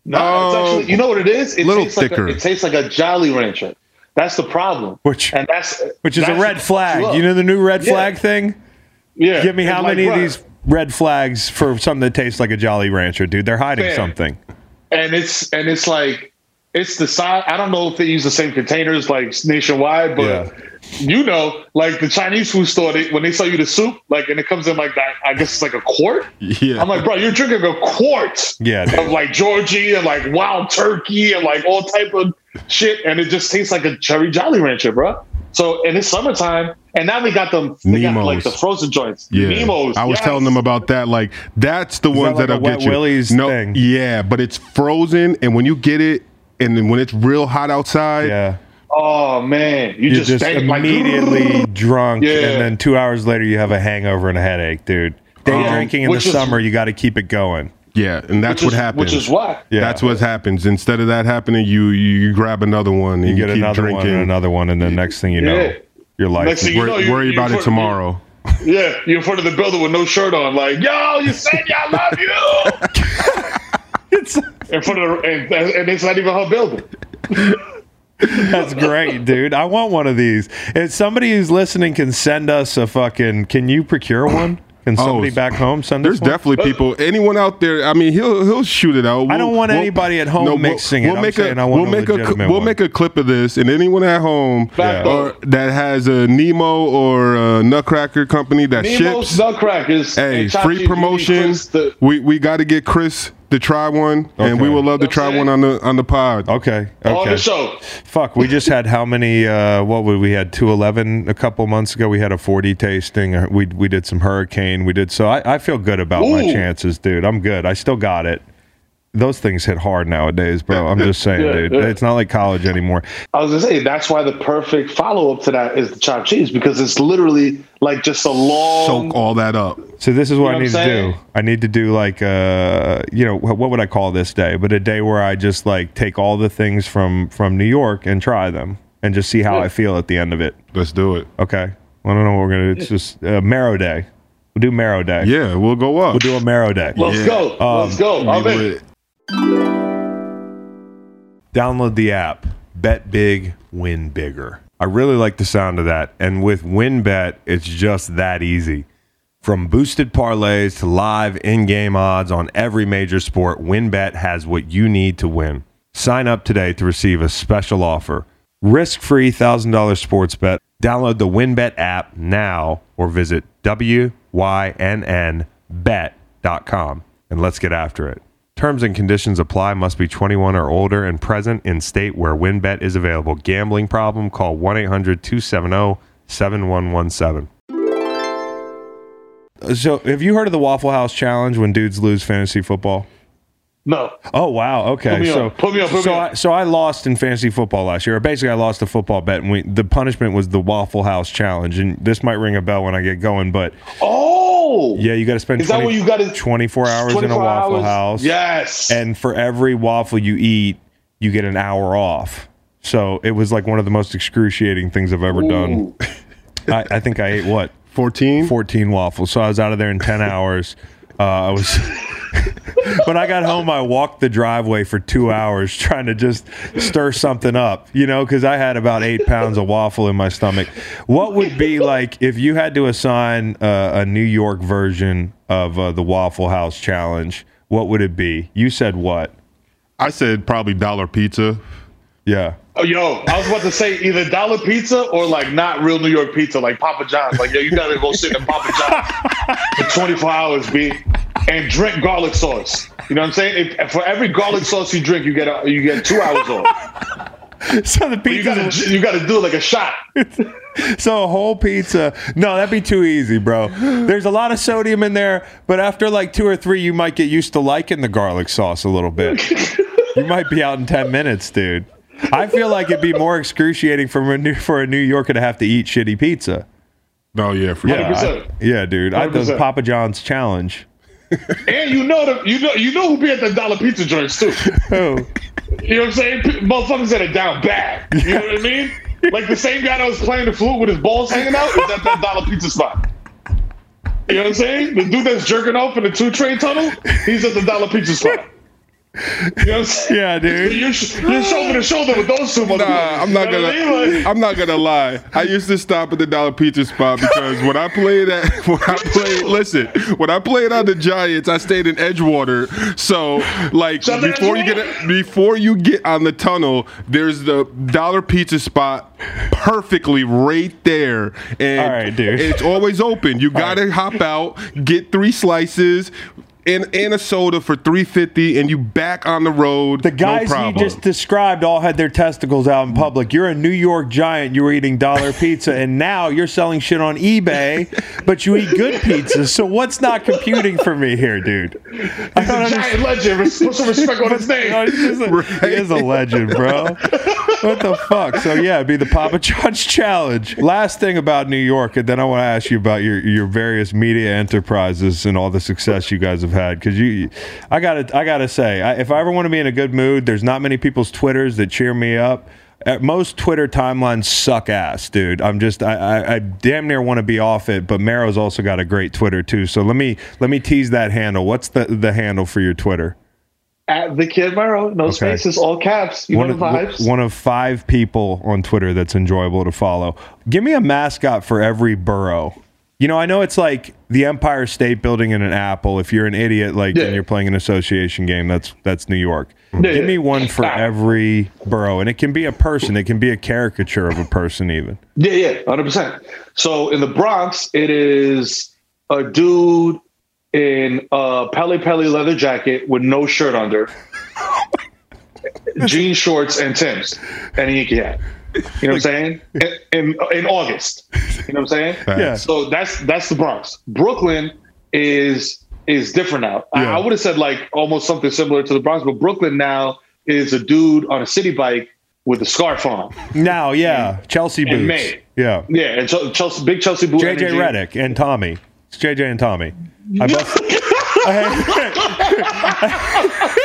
S2: No,
S4: Oh,
S2: it's actually you know what it is. It
S4: little
S2: tastes like
S4: thicker.
S2: a, it tastes like a Jolly Rancher. That's the problem.
S1: Which-
S2: and that's
S1: Which is a
S2: that's
S1: red
S2: what
S1: flag.
S2: fucks
S1: You know the new red
S2: Yeah.
S1: flag thing?
S2: Yeah.
S1: Give me
S2: It's
S1: how
S2: like,
S1: many of
S2: bruh,
S1: these red flags for something that tastes like a Jolly Rancher, dude? They're hiding
S2: Fair.
S1: something.
S2: And it's and it's like it's the size. I don't know if they use the same containers like nationwide, but
S1: Yeah.
S2: you know, like the Chinese food store, they, when they sell you the soup, like and it comes in like that. I guess it's like a quart.
S4: Yeah.
S2: I'm like, bro, you're drinking a quart
S1: Yeah, dude.
S2: of like Georgi and like wild turkey and like all type of shit, and it just tastes like a cherry Jolly Rancher, bro. So and it's summertime, and now they got them. They got like the frozen joints.
S4: Yeah,
S2: Nemos.
S4: I was
S2: yes.
S4: telling them about that. Like that's the ones
S1: like
S4: that'll
S1: a Wet
S4: get you.
S1: Willie's
S4: no,
S1: thing?
S4: yeah, but it's frozen, and when you get it, and then when it's real hot outside,
S1: Yeah.
S2: Oh man, you
S1: You're
S2: just,
S1: just
S2: think, like,
S1: immediately drunk,
S2: Yeah.
S1: and then two hours later you have a hangover and a headache, dude. Day
S2: Um,
S1: drinking in the
S2: is-
S1: summer, you got to keep it going.
S4: yeah, and that's
S2: which
S4: what
S2: is,
S4: happens.
S2: Which is why.
S1: Yeah.
S4: That's what happens. Instead of that happening, you you grab another one and
S1: You
S4: you,
S1: get
S4: keep
S1: another
S4: drinking.
S1: one and another one, and then next thing you know,
S2: Yeah.
S1: your life.
S2: Next
S1: is-
S2: thing you
S4: Wor-
S2: know, you-
S4: worry
S2: you
S4: about it tomorrow.
S2: Yeah, you're in front of the building with no shirt on, like, yo, you said y'all love you.
S1: It's-
S2: in front of the, and, and it's not even her building.
S1: That's great, dude. I want one of these. If somebody who's listening can send us a fucking, can you procure one? Can somebody oh, back home send
S4: There's
S1: us one?
S4: definitely people. Anyone out there? I mean, he'll he'll shoot it out.
S1: I don't want anybody at home no, mixing it. I'm
S4: make
S1: saying
S4: a
S1: I want
S4: we'll
S1: a
S4: make a we'll
S1: one.
S4: make a clip of this, and anyone at home
S2: Back
S4: or that has a Nemo or a Nutcracker company that
S2: Nemo's
S4: ships.
S2: Nutcrackers.
S4: Hey, free
S2: you need
S4: promotion.
S2: Chris
S4: We we got to get Chris to try one, and we
S1: Okay.
S4: would love to try
S2: it.
S4: one on the on the pod.
S1: Okay. okay.
S2: on the
S1: Okay.
S2: show.
S1: Fuck. We just had how many? Uh, what would we had? Two eleven a couple months ago. We had a forty tasting. We we did some hurricane. We did so. I, I feel good about my chances, dude. I'm good. I still got it. Those things hit hard nowadays, bro. I'm just saying,
S2: Yeah,
S1: dude.
S2: yeah.
S1: It's not like college anymore.
S2: I was gonna say that's why the perfect follow up to that is the chopped cheese because it's literally like just a long.
S4: Soak all that up.
S1: So this is what
S2: know
S1: I need
S2: what I'm
S1: to do. I need to do like uh you know what would I call this day? But a day where I just like take all the things from from New York and try them and just see how
S2: Yeah.
S1: I feel at the end of it.
S4: Let's do it.
S1: Okay. I don't know what we're gonna do. It's just uh, Mero day. We'll do Mero day.
S4: Yeah, we'll go up.
S1: We'll do a Mero day.
S2: Let's
S4: Yeah.
S2: go. Let's go. I'm in.
S1: Download the app. Bet big, win bigger. I really like the sound of that. And with WynnBET, it's just that easy. From boosted parlays to live in-game odds on every major sport, WynnBET has what you need to win. Sign up today to receive a special offer. Risk-free $1,000 sports bet. Download the WynnBET app now or visit wynnbet.com and let's get after it. Terms and conditions apply. Must be 21 or older and present in state where WynnBET is available. Gambling problem? Call 1-800-270-7117. So, have you heard of the Waffle House challenge when dudes lose fantasy football?
S2: No.
S1: Oh wow, okay.
S2: Put me
S1: so
S2: on, put me on, put me
S1: so
S2: on.
S1: I so I lost in fantasy football last year. Basically, I lost a football bet, and we, the punishment was the Waffle House challenge. And this might ring a bell when I get going, but
S2: Oh.
S1: Yeah, you got to spend
S2: Is that
S1: 20
S2: where you got to
S1: 24 hours in a Waffle
S2: hours?
S1: House.
S2: Yes.
S1: and for every waffle you eat, you get an hour off. So it was like one of the most excruciating things I've ever done. I, I think I ate what
S4: 14?
S1: 14 waffles. So I was out of there in 10 hours. Uh, I was. when I got home, I walked the driveway for two hours trying to just stir something up, you know, because I had about eight pounds of waffle in my stomach. What would be like if you had to assign uh, a New York version of uh, the Waffle House Challenge? What would it be? You said what?
S4: I said probably dollar pizza.
S1: Yeah.
S2: Oh, yo, I was about to say either dollar pizza or like not real New York pizza, like Papa John's. Like, yo, you gotta go sit in Papa John's for 24 hours, B, and drink garlic sauce. You know what I'm saying? If, for every garlic sauce you drink, you get a, you get two hours off.
S1: So the pizza.
S2: you gotta do it like a shot.
S1: So a whole pizza. No, that'd be too easy, bro. There's a lot of sodium in there, but after like two or three, you might get used to liking the garlic sauce a little bit. you might be out in ten minutes, dude. I feel like it'd be more excruciating for a New, for a New Yorker to have to eat shitty pizza.
S4: Oh yeah, for
S1: Yeah. I- yeah, dude. I the Papa John's challenge.
S2: And you know the you know you know who be at the dollar pizza joints too.
S1: Oh,
S2: You know what I'm saying? P- Motherfuckers that are down bad. You know what I mean? Like the same guy that was playing the flute with his balls hanging out is at that dollar pizza spot. You know what I'm saying? The dude that's jerking off in the two train tunnel, he's at the dollar pizza spot. You know what I'm saying?
S1: Yeah, dude.
S2: You're, you're shoulder to shoulder with those two motherfuckers.
S4: Nah, I'm not gonna.
S2: what I mean? Like-
S4: I'm not gonna lie. I used to stop at the dollar pizza spot because when I played at when I played, listen, when I played on the Giants, I stayed in Edgewater. So like
S2: to
S4: before you get before you get on the tunnel, there's the dollar pizza spot perfectly right there, and
S1: All right, dude.
S4: it's always open. You gotta hop out, get three slices. And, and a soda for three fifty, and you back on the road.
S1: The guys
S4: no
S1: he just described all had their testicles out in public. You're a New York giant. You were eating dollar pizza, and now you're selling shit on eBay, but you eat good pizza. So what's not computing for me here, dude? I
S2: He's
S1: don't
S2: a
S1: understand.
S2: giant legend. Res- Put some respect on his
S1: No,
S2: name.
S1: he's just a- He is a legend, bro. What the fuck? So yeah, it'd be the Papa John's challenge. Last thing about New York, and then I want to ask you about your your various media enterprises and all the success you guys have had. Because you, I gotta I gotta say, I, if I ever want to be in a good mood, there's not many people's twitters that cheer me up. Uh, Most Twitter timelines suck ass, dude. I'm just I, I, I damn near want to be off it, but Mero's also got a great Twitter too. So let me let me tease that handle. What's the the handle for your Twitter?
S2: At the Kid Mero, no spaces, all caps. You
S1: one
S2: know the
S1: of,
S2: vibes.
S1: one of five people on Twitter that's enjoyable to follow. Give me a mascot for every borough. You know, I know it's like the Empire State Building in an apple. If you're an idiot, like
S2: Yeah.
S1: and you're playing an association game, that's that's New York.
S2: Yeah,
S1: Give me one for
S2: Ah.
S1: every borough, and it can be a person. It can be a caricature of a person, even.
S2: Yeah, yeah, hundred percent. So in the Bronx, it is a dude in a Pelle Pelle leather jacket with no shirt under, jean shorts and Timbs, and a Yankee hat. You know what I'm saying? In, in in August. You know what I'm saying?
S1: Yeah.
S2: So that's that's the Bronx. Brooklyn is is different now. I,
S1: Yeah.
S2: I would have said like almost something similar to the Bronx, but Brooklyn now is a dude on a city bike with a scarf on.
S1: Now, yeah, Chelsea boots.
S2: And May.
S1: Yeah,
S2: Yeah, and Chel- Chelsea, big Chelsea boot.
S1: JJ
S2: energy.
S1: Redick and Tommy. It's JJ and Tommy. I must.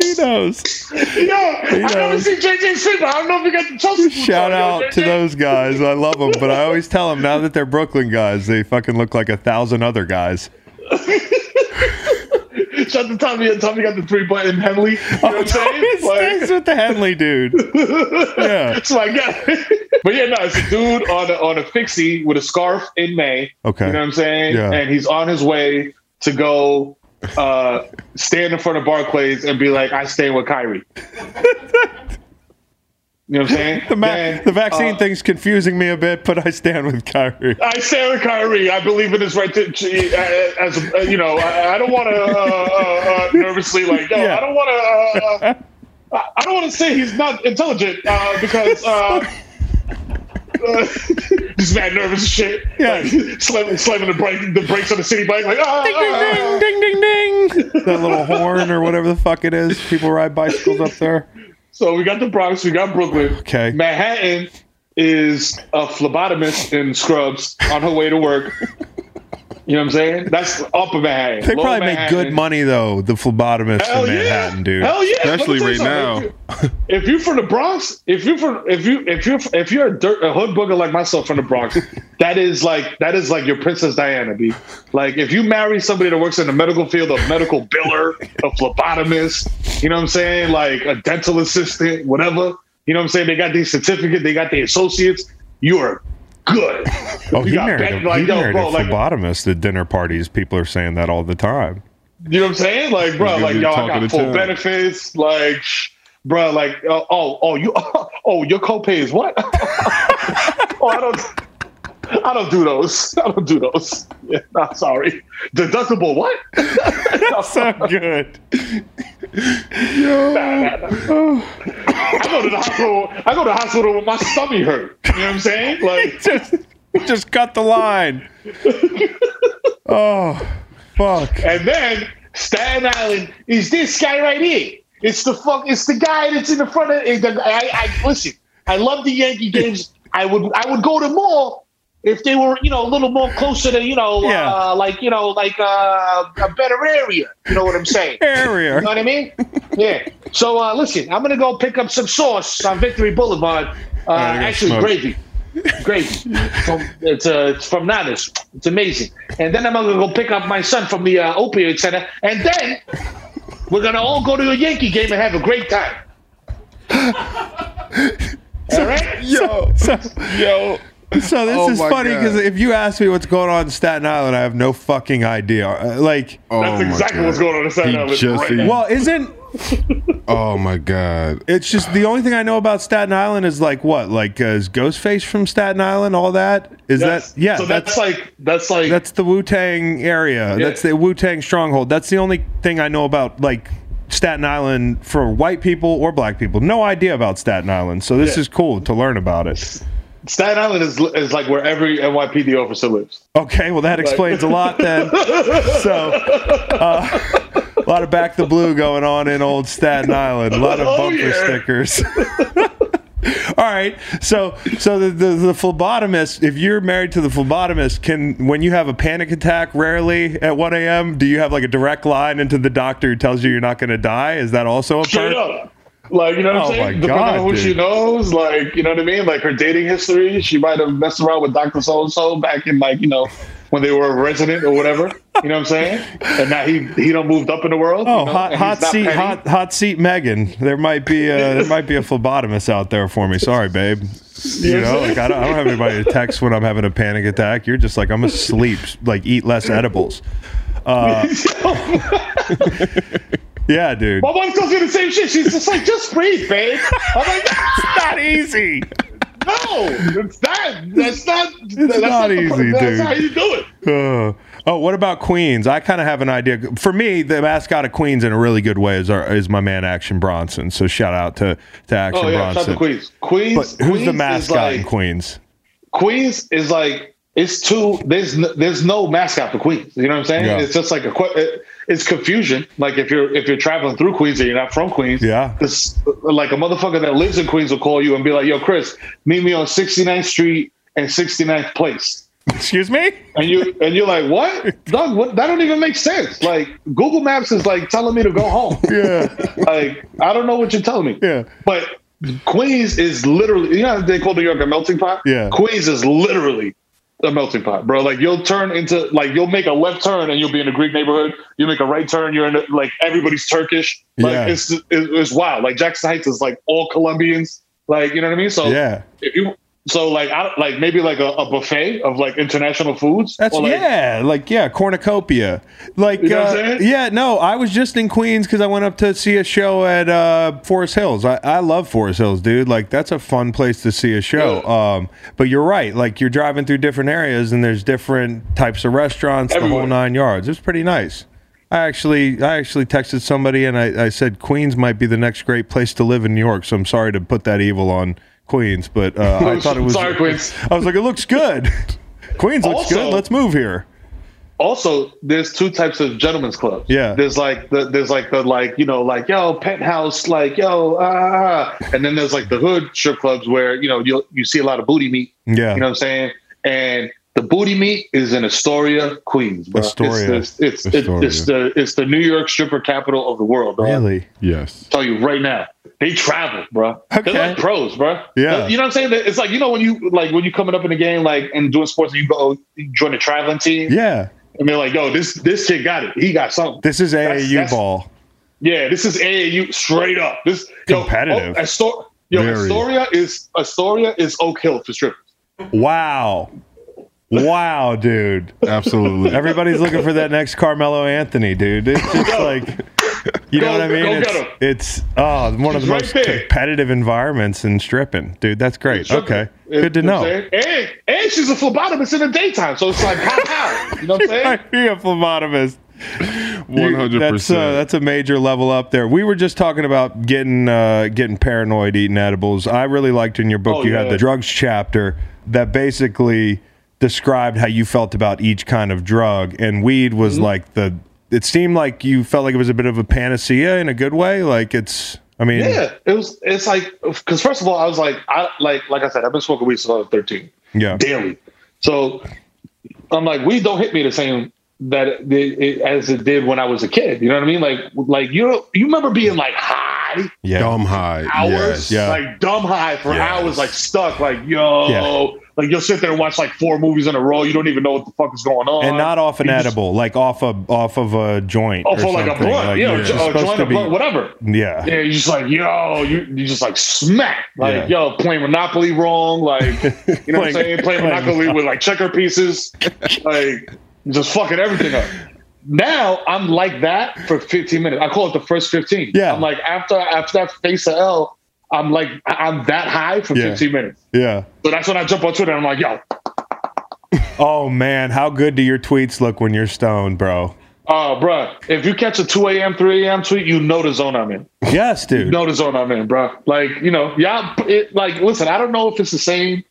S1: he knows.
S2: Yo, I never
S1: knows.
S2: seen JJ Smith. I don't know if he got the Chelsea
S1: Shout out to those guys. I love them, but I always tell them now that they're Brooklyn guys, they fucking look like a thousand other guys.
S2: Shout the Tommy. Tommy got the three button Henley. You know oh, what I'm saying? Like,
S1: with the Henley dude. Yeah.
S2: that's my guy. but yeah, no, it's a dude on a, on a fixie with a scarf in May.
S1: Okay.
S2: You know what I'm saying?
S1: Yeah.
S2: And he's on his way to go uh, stand in front of Barclays and be like, I stay with Kyrie. you know what I'm saying?
S1: The, ma-
S2: Then,
S1: the vaccine
S2: uh,
S1: thing's confusing me a bit, but I stand with Kyrie.
S2: I stand with Kyrie. I believe in his right to, to uh, as uh, you know. I, I don't want to uh, uh, uh, nervously like.
S1: Yeah.
S2: I don't want to. I don't want to say he's not intelligent uh, because. Uh, uh, mad nervous as shit.
S1: Yeah.
S2: Like, slamming, slamming the brake, the brakes on the city bike, like ah,
S1: Ding, ding, ding, ding, ding, ding. That little horn or whatever the fuck it is. People ride bicycles up there.
S2: So we got the Bronx, we got Brooklyn.
S1: Okay.
S2: Manhattan is a phlebotomist in scrubs on her way to work. You know what I'm saying? That's upper Manhattan.
S1: They
S2: Lower
S1: probably make good money though. The phlebotomists
S2: Hell
S1: in
S2: yeah.
S1: Manhattan, dude.
S2: Hell yeah.
S4: Especially right
S2: something. If, you, if you're from the Bronx, if you from if you if you if you're a, dirt, a hood booger like myself from the Bronx, that is like that is like your Princess Diana, B. Like if you marry somebody that works in the medical field, a medical biller, a phlebotomist, you know what I'm saying, like a dental assistant, whatever. You know what I'm saying? They got these certificates, they got the associates. You are good.
S1: Oh, he married, a,
S2: like,
S1: he married
S2: bro,
S1: a
S2: like-
S1: phlebotomist at dinner parties. People are saying that all the time.
S2: You know what I'm saying? Like, bro, like,
S4: y'all
S2: got full benefits. Like, bro, like, uh, oh, oh, you, oh, your copay is what? oh, I don't, I don't do those. I don't do those. Yeah, I'm sorry. Deductible what?
S1: That's So good.
S2: Nah, nah, nah. I go to the hospital. I go to the hospital with my stomach hurt. You know what I'm saying? Like,
S1: just, just cut the line. Oh, fuck.
S2: and then Staten Island is this guy right here. It's the fuck. It's the guy that's in the front of. the- I, I listen. I love the Yankee games. I would. I would go to more if they were, you know, a little more closer to, you know,
S1: Yeah.
S2: uh, like, you know, like uh, a better area. You know what I'm saying?
S1: Area.
S2: You know what I mean? Yeah. So uh, listen, I'm gonna go pick up some sauce on Victory Boulevard. Uh, actually,
S1: smoke.
S2: gravy. Gravy. From, it's uh, it's from Nanas. It's amazing. And then I'm gonna go pick up my son from the uh, opioid center. And then We're gonna all go to a Yankee game and have a great time. all right?
S1: Yo, so,
S4: Yo,
S1: so this
S4: Oh
S1: is funny because if you ask me what's going on in Staten Island, I have no fucking idea. Uh, Like,
S4: oh
S2: That's
S4: my
S2: exactly what's going on in Staten
S4: He
S2: Island
S4: just-
S2: right now.
S1: well, isn't
S4: Oh my god.
S1: it's just the only thing I know about Staten Island is like what, like uh, is Ghostface from Staten Island? All that is
S2: That's-
S1: that? Yeah,
S2: So that's, like that's like
S1: That's the Wu Tang area.
S2: Yeah.
S1: That's the Wu Tang stronghold. That's the only thing I know about like Staten Island for white people or black people. No idea about Staten Island. So this
S2: Yeah.
S1: is cool to learn about it.
S2: Staten Island is is like where every NYPD officer lives.
S1: Okay, well that explains a lot then. So uh, a lot of back the blue going on in old Staten Island. A lot of
S2: Oh,
S1: bumper
S2: yeah.
S1: stickers. All right, so so the, the the phlebotomist. If you're married to the phlebotomist, can when you have a panic attack, rarely at 1 a.m., do you have like a direct line into the doctor who tells you you're not going to die? Is that also a
S2: Straight
S1: perk?
S2: up. Like, you know what
S1: Oh
S2: I'm saying?
S1: my
S2: Depending
S1: God,
S2: on who
S1: dude.
S2: she knows, like, you know what I mean? Like her dating history, she might have messed around with Dr. So and so back in like, you know, when they were a resident or whatever. You know what I'm saying? And now he he don't moved up in the world.
S1: Oh,
S2: you know,
S1: hot, hot seat,
S2: petty.
S1: hot, hot seat, Megan. There might be a there might be a phlebotomist out there for me. Sorry, babe. You know, like I don't, I don't have anybody to text when I'm having a panic attack. You're just like I'm asleep. Like eat less edibles. Uh, yeah, dude.
S2: My wife tells me the same shit. She's just like, just breathe, babe. I'm like,
S1: It's not easy.
S2: no, it's not. That's not. that's
S1: not
S2: the-
S1: easy,
S2: that's
S1: dude.
S2: how you do it.
S1: Uh, oh, what about Queens? I kind of have an idea. For me, the mascot of Queens in a really good way is our, is my man Action Bronson. So shout out to to Action
S2: Oh yeah, shout
S1: Bronson.
S2: out to Queens. Queens.
S1: But who's
S2: Queens
S1: the mascot in Queens?
S2: Queens is like it's too. There's no, there's no mascot for Queens. You know what I'm saying?
S1: Yeah.
S2: It's just like a it, it's confusion. Like if you're if you're traveling through Queens and you're not from Queens,
S1: Yeah.
S2: This like a motherfucker that lives in Queens will call you and be like, "Yo, Chris, meet me on 69th Street and 69th Place."
S1: Excuse me.
S2: And you and you're like, "What, Doug? What? That don't even make sense." Like Google Maps is like telling me to go home.
S1: Yeah.
S2: like I don't know what you're telling me.
S1: Yeah.
S2: But Queens is literally, you know, they call New York a melting pot.
S1: Yeah.
S2: Queens is literally a melting pot, bro. Like you'll turn into, like you'll make a left turn and you'll be in a Greek neighborhood. You make a right turn, you're in a, like everybody's Turkish. Like
S1: Yeah.
S2: it's it- it's wild. Like Jackson Heights is like all Colombians. Like you know what I mean? So
S1: Yeah.
S2: if you so like I like maybe like a, a buffet of like international foods.
S1: That's
S2: Or, like,
S1: yeah, like yeah, cornucopia. Like
S2: You know
S1: uh, yeah, no, I was just in Queens because I went up to see a show at uh, Forest Hills. I, I love Forest Hills, dude. Like that's a fun place to see a show. Um, but you're right. Like you're driving through different areas and there's different types of restaurants, the whole nine yards. It's pretty nice. I actually, I actually texted somebody and I, I said Queens might be the next great place to live in New York. So I'm sorry to put that evil on Queens, but uh, I thought it was.
S2: Sorry, Queens.
S1: I was like, it looks good. Queens looks
S2: Also-
S1: good. Let's move here.
S2: also there's two types of gentlemen's clubs.
S1: Yeah.
S2: There's like the there's like the like you know like yo penthouse like yo ah, and then there's like the hood strip clubs where you know you you see a lot of booty meat.
S1: Yeah.
S2: You know what I'm saying? And the booty meat is in Astoria, Queens, bro.
S1: Astoria.
S2: It's, it's, it's,
S4: Astoria.
S2: it's the it's the New York stripper capital of the world, bro.
S1: Really?
S4: Yes.
S2: tell you right now, they travel, bro.
S1: Okay.
S2: They're like pros, bro.
S1: Yeah.
S2: You know what I'm saying? It's like you know when you like when you coming up in the game, like and doing sports, and you go you join a traveling team,
S1: Yeah.
S2: and they're like, "Yo, this this kid got it. He got something."
S1: This is
S2: That's-
S1: AAU
S2: that's-
S1: ball.
S2: Yeah, this is AAU straight up. This yo, oh,
S1: Competitive.
S2: Oh, Astor- yo, Astoria is Astoria is Oak Hill for strippers.
S1: Wow. Wow, dude.
S4: Absolutely.
S1: Everybody's looking for that next Carmelo Anthony, dude. It's just like you know
S2: Go-
S1: what I mean? It's, it's oh one of the
S2: right
S1: most
S2: there.
S1: competitive environments in stripping. Dude, that's great. Okay. Good to
S2: know
S1: know.
S2: what I'm saying? And and she's a phlebotomist in the daytime, so it's like pow. You know what I'm saying?
S1: Might be a phlebotomist.
S4: One hundred
S1: That's uh,
S4: percent.
S1: that's a major level up there. We were just talking about getting uh, getting paranoid eating edibles. I really liked in your book
S2: Oh,
S1: you had the drugs chapter that basically described how you felt about each kind of drug, and weed was
S2: Mm-hmm.
S1: like the. It seemed like you felt like it was a bit of a panacea in a good way. Like it's. I mean,
S2: Yeah, it was. It's like because first of all, I was like, I like like I said, I've been smoking weed since I was 13.
S1: yeah,
S2: daily. So I'm like, weed don't hit me the same that it, it, as it did when I was a kid. You know what I mean? Like, like you know, you remember being like high
S1: yeah.
S4: Dumb high.
S2: hours,
S4: Yes.
S1: Yeah.
S2: like dumb high for
S4: Yes.
S2: hours, like stuck, like yo,
S1: Yeah.
S2: Like you'll sit there and watch like four movies in a row. You don't even know what the fuck is going on.
S1: and not off an
S2: You just-
S1: edible, like off a off of a joint.
S2: Oh,
S1: or
S2: for like a blunt, yeah, or
S1: just
S2: jo- a
S1: supposed
S2: joint,
S1: to
S2: a
S1: be-
S2: blunt, whatever.
S1: Yeah,
S2: Yeah, you're just like, yo, you you just like smack, like
S1: Yeah.
S2: yo, playing Monopoly wrong, like you know what I'm saying, playing
S1: playing
S2: Monopoly with like checker pieces, like just fucking everything up. Now I'm like that for 15 minutes. I call it the first 15.
S1: Yeah.
S2: I'm like after after that face of L, I'm like I- I'm that high for
S1: Yeah.
S2: 15 minutes.
S1: yeah.
S2: So that's when I jump on Twitter and I'm like, yo,
S1: Oh man, how good do your tweets look when you're stoned, bro?
S2: uh, bruh, if you catch a 2 a.m., 3 a.m. tweet, you know the zone I'm in.
S1: Yes, dude.
S2: You know the zone I'm in, bro. Like, you know, y'all, it, like, listen, I don't know if it's the same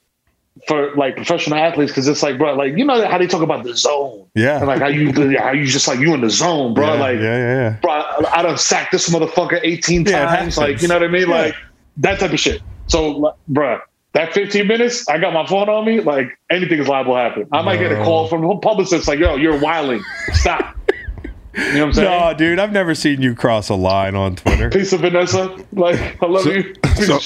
S2: for like professional athletes because it's like, bro, like, you know how they talk about the zone.
S1: Yeah.
S2: And like how you, how you just like, you in the zone, bro.
S1: yeah,
S2: like,
S1: yeah, yeah, yeah.
S2: bro, I done sacked this motherfucker 18
S1: Yeah,
S2: times. Like, you know what I mean?
S1: Yeah.
S2: Like, that type of shit. So, like, bro, that 15 minutes, I got my phone on me. Like, anything is liable to happen. I might get a call from a publicist, like, yo, you're wilding. Stop. You know what I'm saying?
S1: No, dude, I've never seen you cross a line on Twitter.
S2: Peace of Vanessa. Like, I love
S4: So-
S2: you.
S4: So-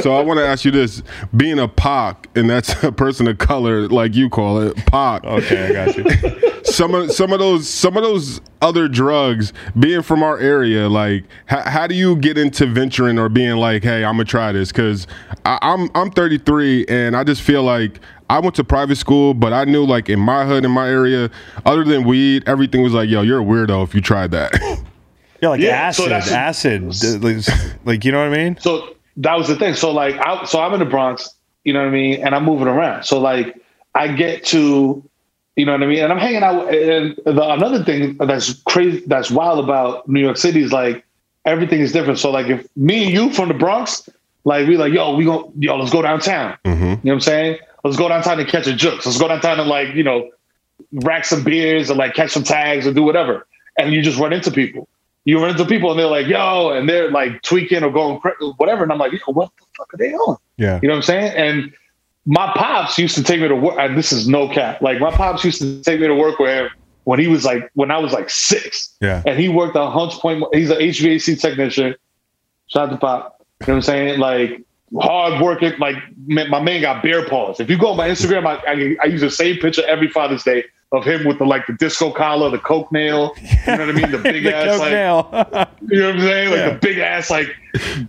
S4: So I want to ask you this: being a POC, and that's a person of color, like you call it, POC.
S1: Okay, I got you.
S4: Some of some of those some of those other drugs, being from our area, like how, how do you get into venturing or being like, hey, I'm gonna try this? Because I'm I'm 33 and I just feel like. I went to private school, but I knew like in my hood, in my area, other than weed, everything was like, yo, you're a weirdo if you tried that.
S1: Yeah, like
S2: Yeah,
S1: acid,
S2: that's-
S1: acid, like- like you know what I mean?
S2: So that was the thing. So like, I, so I'm in the Bronx, you know what I mean, and I'm moving around. So like, I get to, you know what I mean, and I'm hanging out. And the, another thing that's crazy, that's wild about New York City is like everything is different. So like, if me and you from the Bronx, like we like, yo, we go, yo, let's go downtown. Mm-hmm. You know what I'm saying? Let's go downtown and catch a jukes. Let's go downtown and like, you know, rack some beers and like catch some tags or do whatever. And you just run into people. You run into people and they're like, yo, and they're like tweaking or going cra- whatever. And I'm like, yo, what the fuck are they on?
S1: Yeah.
S2: You know what I'm saying? And my pops used to take me to work. And this is no cap. Like my pops used to take me to work him when he was like, when I was like six.
S1: Yeah.
S2: And he worked on Hunts Point. He's an HVAC technician. Shout out to Pop. You know what I'm saying? Like hard working. Like my man got bear paws. If you go on my Instagram, I, I, I use the same picture every Father's Day of him with the like the disco collar, the coke nail. You know what I mean? The big
S1: the
S2: ass
S1: coke
S2: like
S1: nail.
S2: you know what I'm saying? Like
S1: Yeah.
S2: the big ass like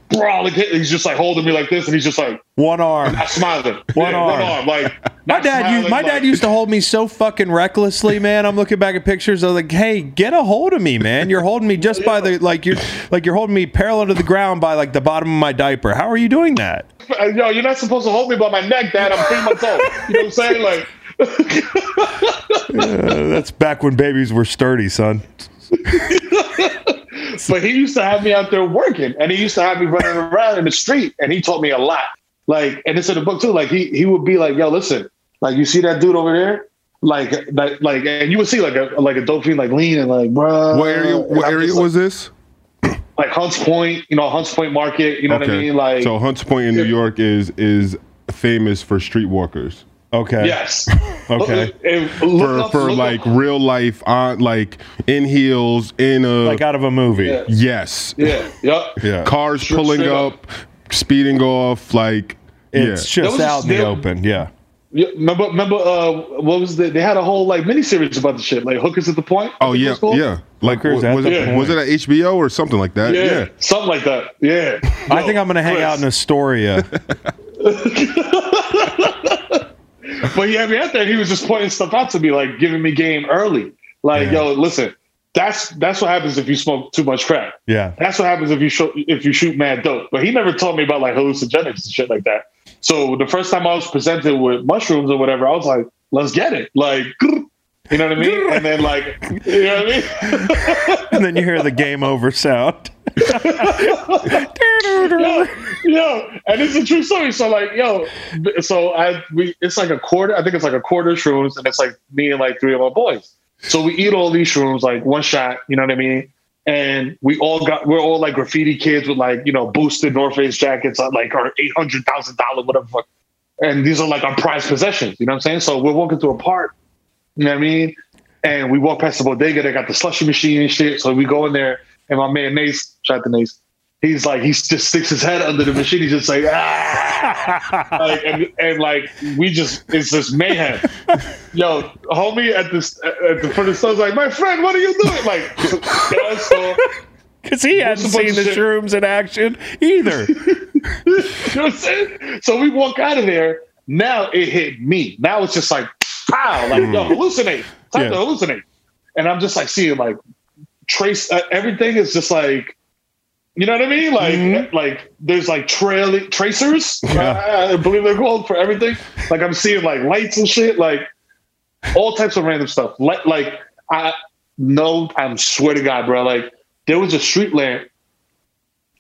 S2: brawling. He's just like holding me like this, and he's just like
S1: one arm.
S2: not smiling.
S1: One
S2: Yeah,
S1: arm.
S2: One arm. Like
S1: My dad, used, my
S2: like-
S1: dad used to hold me so fucking recklessly, man. I'm looking back at pictures. I was like, "Hey, get a hold of me, man. You're holding me just by the like you're like you're holding me parallel to the ground by like the bottom of my diaper. How are you doing that?
S2: Yo, you're not supposed to hold me by my neck, Dad. I'm three months old. You know what I'm saying? Like,
S1: Uh, that's back when babies were sturdy, son.
S2: but he used to have me out there working, and he used to have me running around in the street, and he taught me a lot. Like, and it's in the book too. Like, he he would be like, "Yo, listen, like you see that dude over there." Like that, like, and you would see like a like a dope fiend like leaning, like, bro.
S4: what area? What area was this?
S2: like Hunts Point? You know, Hunts Point Market. You know what I mean? Like,
S4: so Hunts Point in New York is is famous for streetwalkers.
S1: Okay.
S2: yes,
S1: Okay.
S2: And look
S4: For
S2: up-
S4: for
S2: look
S4: like
S2: up-
S4: real life on like in heels in a
S1: Like out of a movie.
S2: Yeah.
S4: yes
S2: yeah, yep.
S1: Yeah.
S4: cars
S2: Straight-
S4: pulling
S2: straight
S4: up,
S2: up.
S4: speeding off like
S1: It's
S4: yeah.
S1: just
S2: was
S1: out in the open. Yeah.
S2: Yeah, remember, remember, uh, what was the? They had a whole like miniseries about the shit, like Hookers at the Point.
S4: Oh
S2: think
S4: yeah, yeah. Like
S1: Hookers
S4: wa-
S1: at
S4: was,
S1: the
S4: it,
S1: Point.
S4: was it at HBO or something like that?
S2: yeah,
S4: Yeah.
S2: something like that. Yeah,
S1: I
S2: Yo,
S1: think I'm gonna hang
S2: Chris.
S1: out in Astoria.
S2: But he had me out there, and he was just pointing stuff out to me, like giving me game early. Like,
S1: Yeah.
S2: yo, listen, that's that's what happens if you smoke too much crack.
S1: yeah.
S2: That's what happens if you show, if you shoot mad dope. But he never told me about like hallucinogenics and shit like that. So the first time I was presented with mushrooms or whatever, I was like, let's get it. Like, you know what I mean? And then like, you know what I mean?
S1: And then you hear the game over sound.
S2: yo, yo, and it's a true story. So like, yo, so I we it's like a quarter. I think it's like a quarter shrooms, and it's like me and like three of my boys. So we eat all these shrooms like one shot. You know what I mean? And we all got we're all like graffiti kids with like you know boosted North Face jackets on like our eight hundred thousand dollar whatever. And these are like our prized possessions. You know what I'm saying? So we're walking through a park. You know what I mean? And we walk past the bodega. They got the slushy machine and shit. So we go in there, and my man Nace, shout out to Nace, he's like he just sticks his head under the machine. He's just like ah, like and, and like we just it's just mayhem. Yo, homie at this at the front of the store's like, my friend, what are you doing? Like, yeah, so
S1: Because he hadn't
S2: What's a bunch
S1: seen the
S2: shit?
S1: shrooms in action either.
S2: you know what I'm saying? So we walk out of there. Now it hit me. Now it's just like pow, like yo, mm. hallucinate. Time to hallucinate. And I'm just like seeing like trace uh, everything is just like you know what I mean? Like mm-hmm. like there's like trail tracers,
S1: Yeah.
S2: Uh, I believe they're called for everything. Like I'm seeing like lights and shit, like all types of random stuff. Like like I no, I'm swear to God, bro. Like there was a street lamp.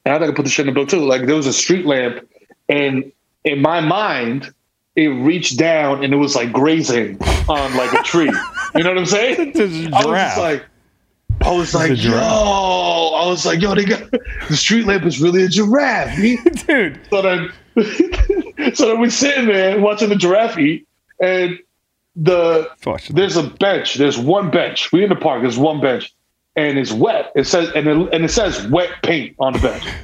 S2: And I think I put the shit in the book too. Like there was a street lamp, and in my mind, it reached down and it was like grazing on like a tree. You know what I'm saying?
S1: This is a
S2: I was like, I was like, yo. I was like, yo, they got the street lamp is really a giraffe.
S1: Dude,
S2: So then, so then we sitting there watching the giraffe eat, and the there's a bench. There's one bench. We in the park. There's one bench, and it's wet. It says and it, and it says wet paint on the bench.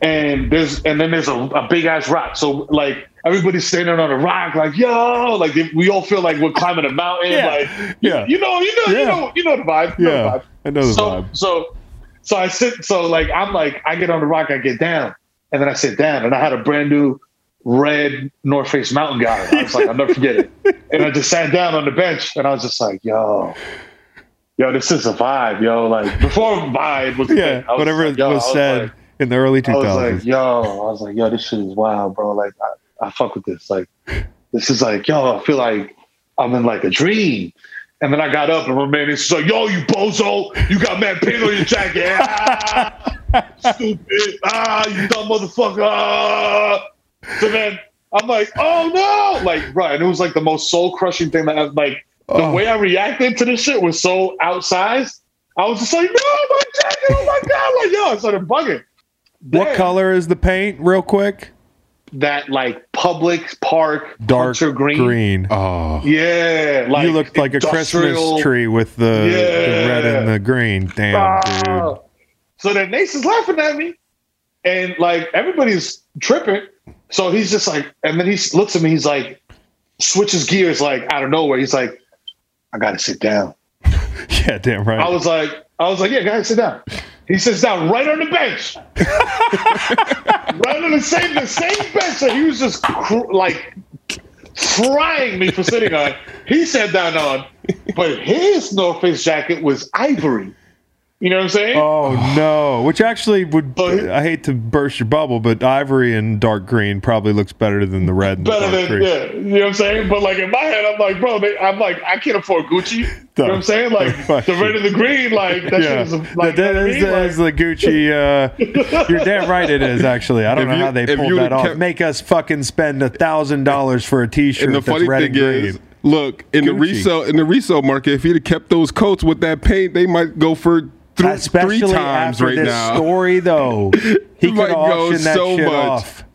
S2: And there's and then there's a, a big ass rock. So like everybody's standing on a rock, like yo, like we all feel like we're climbing a mountain.
S1: Yeah.
S2: Like
S1: Yeah.
S2: you know, you know,
S1: Yeah.
S2: you know, you know the vibe. You know the
S1: yeah,
S2: vibe.
S1: I know the
S2: So
S1: vibe.
S2: so so I sit. So like I'm like I get on the rock, I get down, and then I sit down, and I had a brand new red North Face mountain guy. I was like, I'll never forget it. And I just sat down on the bench, and I was just like, yo. Yo, this is a vibe, yo. Like before vibe was
S1: Yeah,
S2: was
S1: whatever
S2: just like, yo, I
S1: was
S2: was
S1: said
S2: like-
S1: in the early
S2: I was
S1: 2000s.
S2: like, yo, I was like, yo, this shit is wild, bro. Like, I, I fuck with this. Like, this is like, yo, I feel like I'm in like a dream. And then I got up and my man is like, yo, you bozo, you got mad paint on your jacket. Ah, stupid. Ah, you dumb motherfucker. Ah. So then I'm like, oh no. Like, right. And it was like the most soul crushing thing that I like the
S1: Oh.
S2: way I reacted to this shit was so outsized. I was just like, no, my jacket, oh my God. Like, yo, I started bugging.
S1: what color is the paint, real quick?
S2: That like public park
S1: Dark
S2: green.
S1: green.
S4: Oh,
S2: Yeah, like
S1: you looked like a Christmas tree with the, the red and the green. Damn, dude.
S2: Ah. So then Nace is laughing at me, and like everybody's tripping. So he's just like, and then he looks at me. He's like, switches gears like out of nowhere. He's like, I gotta sit down.
S1: Yeah, damn right.
S2: I was like, I was like, yeah, guys, sit down. He sits down right on the bench, right on the same the same bench that he was just cr- like frying me for sitting on. He sat down on, but his North Face jacket was ivory. You know what I'm saying?
S1: Oh no! Which actually would
S2: But-
S1: I hate to burst your bubble, but ivory and dark green probably looks better than the red and the
S2: Better
S1: dark
S2: than
S1: green.
S2: yeah, you know what I'm saying? But like in my head, I'm like, bro, they, I'm like, I can't afford Gucci. You know what I'm saying? Like the red and the green, like that shit is like,
S1: that
S2: you know what I
S1: is,
S2: mean?
S1: that is
S2: Like-
S1: the Gucci. Uh, you're damn right it is. Actually, I don't
S4: If
S1: know
S4: you-
S1: how they
S4: if
S1: pulled
S4: you
S1: that off.
S4: kept-
S1: Make us fucking spend a thousand dollars for a T-shirt
S4: and the
S1: that's
S4: funny
S1: red
S4: thing
S1: and green.
S4: is, look in the resale in the resale market. If he'd have kept those coats with that paint, they might go for th-
S1: Especially
S4: three times
S1: after
S4: right
S1: this
S4: now.
S1: story, though, he
S4: might
S1: could
S4: go
S1: auction that
S4: so
S1: shit
S4: much.
S1: off.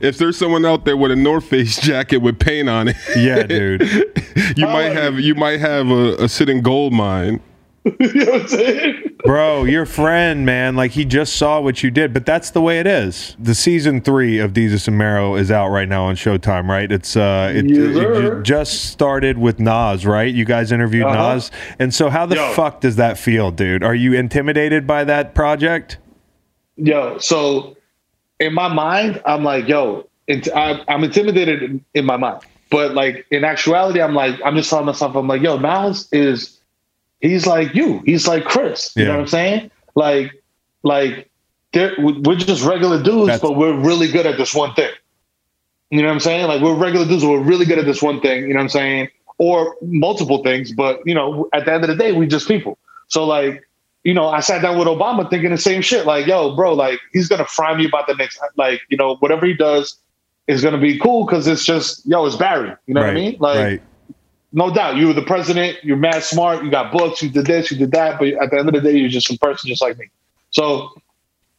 S4: If there's someone out there with a North Face jacket with paint on it,
S1: Yeah, dude.
S4: you might have you might have a, a sitting gold mine.
S2: you know what I'm saying?
S1: Bro, your friend, man, like he just saw what you did, but that's the way it is. The season three of Desus and Mero is out right now on Showtime, right? It's uh, it,
S2: Yes,
S1: it
S2: sir.
S1: just started with Nas, right? You guys interviewed
S2: Uh-huh.
S1: Nas, and so how the
S2: Yo.
S1: fuck does that feel, dude? Are you intimidated by that project?
S2: Yo, so in my mind, I'm like, yo, it, I, I'm intimidated in, in my mind, but like in actuality, I'm like, I'm just telling myself, I'm like, yo, Nas is, he's like you, he's like Chris. You
S1: Yeah.
S2: know what I'm saying? Like, like we're just regular dudes,
S1: That's-
S2: but we're really good at this one thing. You know what I'm saying? Like we're regular dudes, but we're really good at this one thing. You know what I'm saying? Or multiple things, but you know, at the end of the day, we just people. So like, you know, I sat down with Obama thinking the same shit. Like, yo, bro, like he's gonna fry me about the next, like, you know, whatever he does is gonna be cool because it's just, yo, it's Barry. You know
S1: right,
S2: what I mean? Like,
S1: right.
S2: No doubt, you were the president. You're mad smart. You got books. You did this. You did that. But at the end of the day, you're just a person just like me. So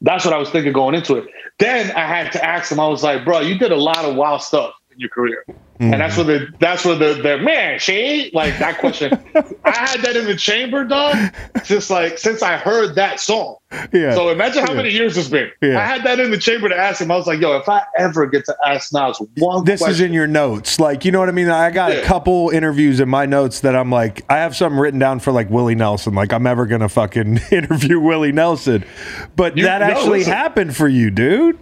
S2: that's what I was thinking going into it. Then I had to ask him. I was like, bro, you did a lot of wild stuff in your career? And mm. that's where the that's where the the man she like that question. I had that in the chamber, dog. Just like since I heard that song.
S1: Yeah.
S2: So imagine how many years it's been.
S1: Yeah.
S2: I had that in the chamber to ask him. I was like, yo, if I ever get to ask Nas one
S1: this
S2: question,
S1: is in your notes. Like, you know what I mean? I got a couple interviews in my notes that I'm like, I have something written down for like Willie Nelson. Like, I'm ever going to fucking interview Willie Nelson. But
S2: You-
S1: that
S2: no,
S1: actually
S2: listen.
S1: happened for you, dude.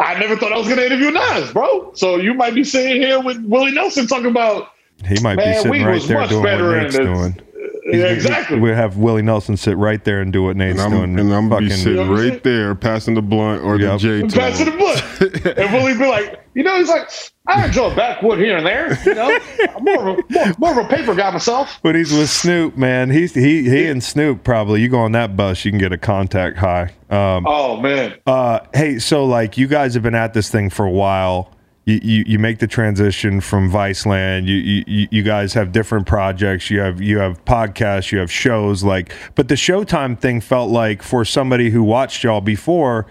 S2: I never thought I was gonna interview Nas, bro. So you might be sitting here with Willie Nelson talking about
S1: He might be
S2: Man,
S1: sitting
S2: we
S1: right there
S2: much
S1: doing what Nate's doing.
S2: Yeah, exactly.
S1: We have Willie Nelson sit right there and do what Nate's
S4: And I'm,
S1: doing.
S4: and I'm gonna be
S1: Fucking-
S4: sitting
S2: You know
S4: right there, passing the blunt or
S1: Yep.
S4: the J to
S2: passing the
S4: blunt,
S2: blood. and Willie be like, you know, he's like, I enjoy a backwood here and there. You know, I'm more of a more, more of a paper guy myself.
S1: But he's with Snoop, man. He's he he and Snoop probably. You go on that bus, you can get a contact high. Um,
S2: Oh man,
S1: Uh, hey, so like you guys have been at this thing for a while. You, you, you make the transition from Viceland. You, you you guys have different projects. You have you have podcasts. You have shows. Like, but the Showtime thing felt like for somebody who watched y'all before,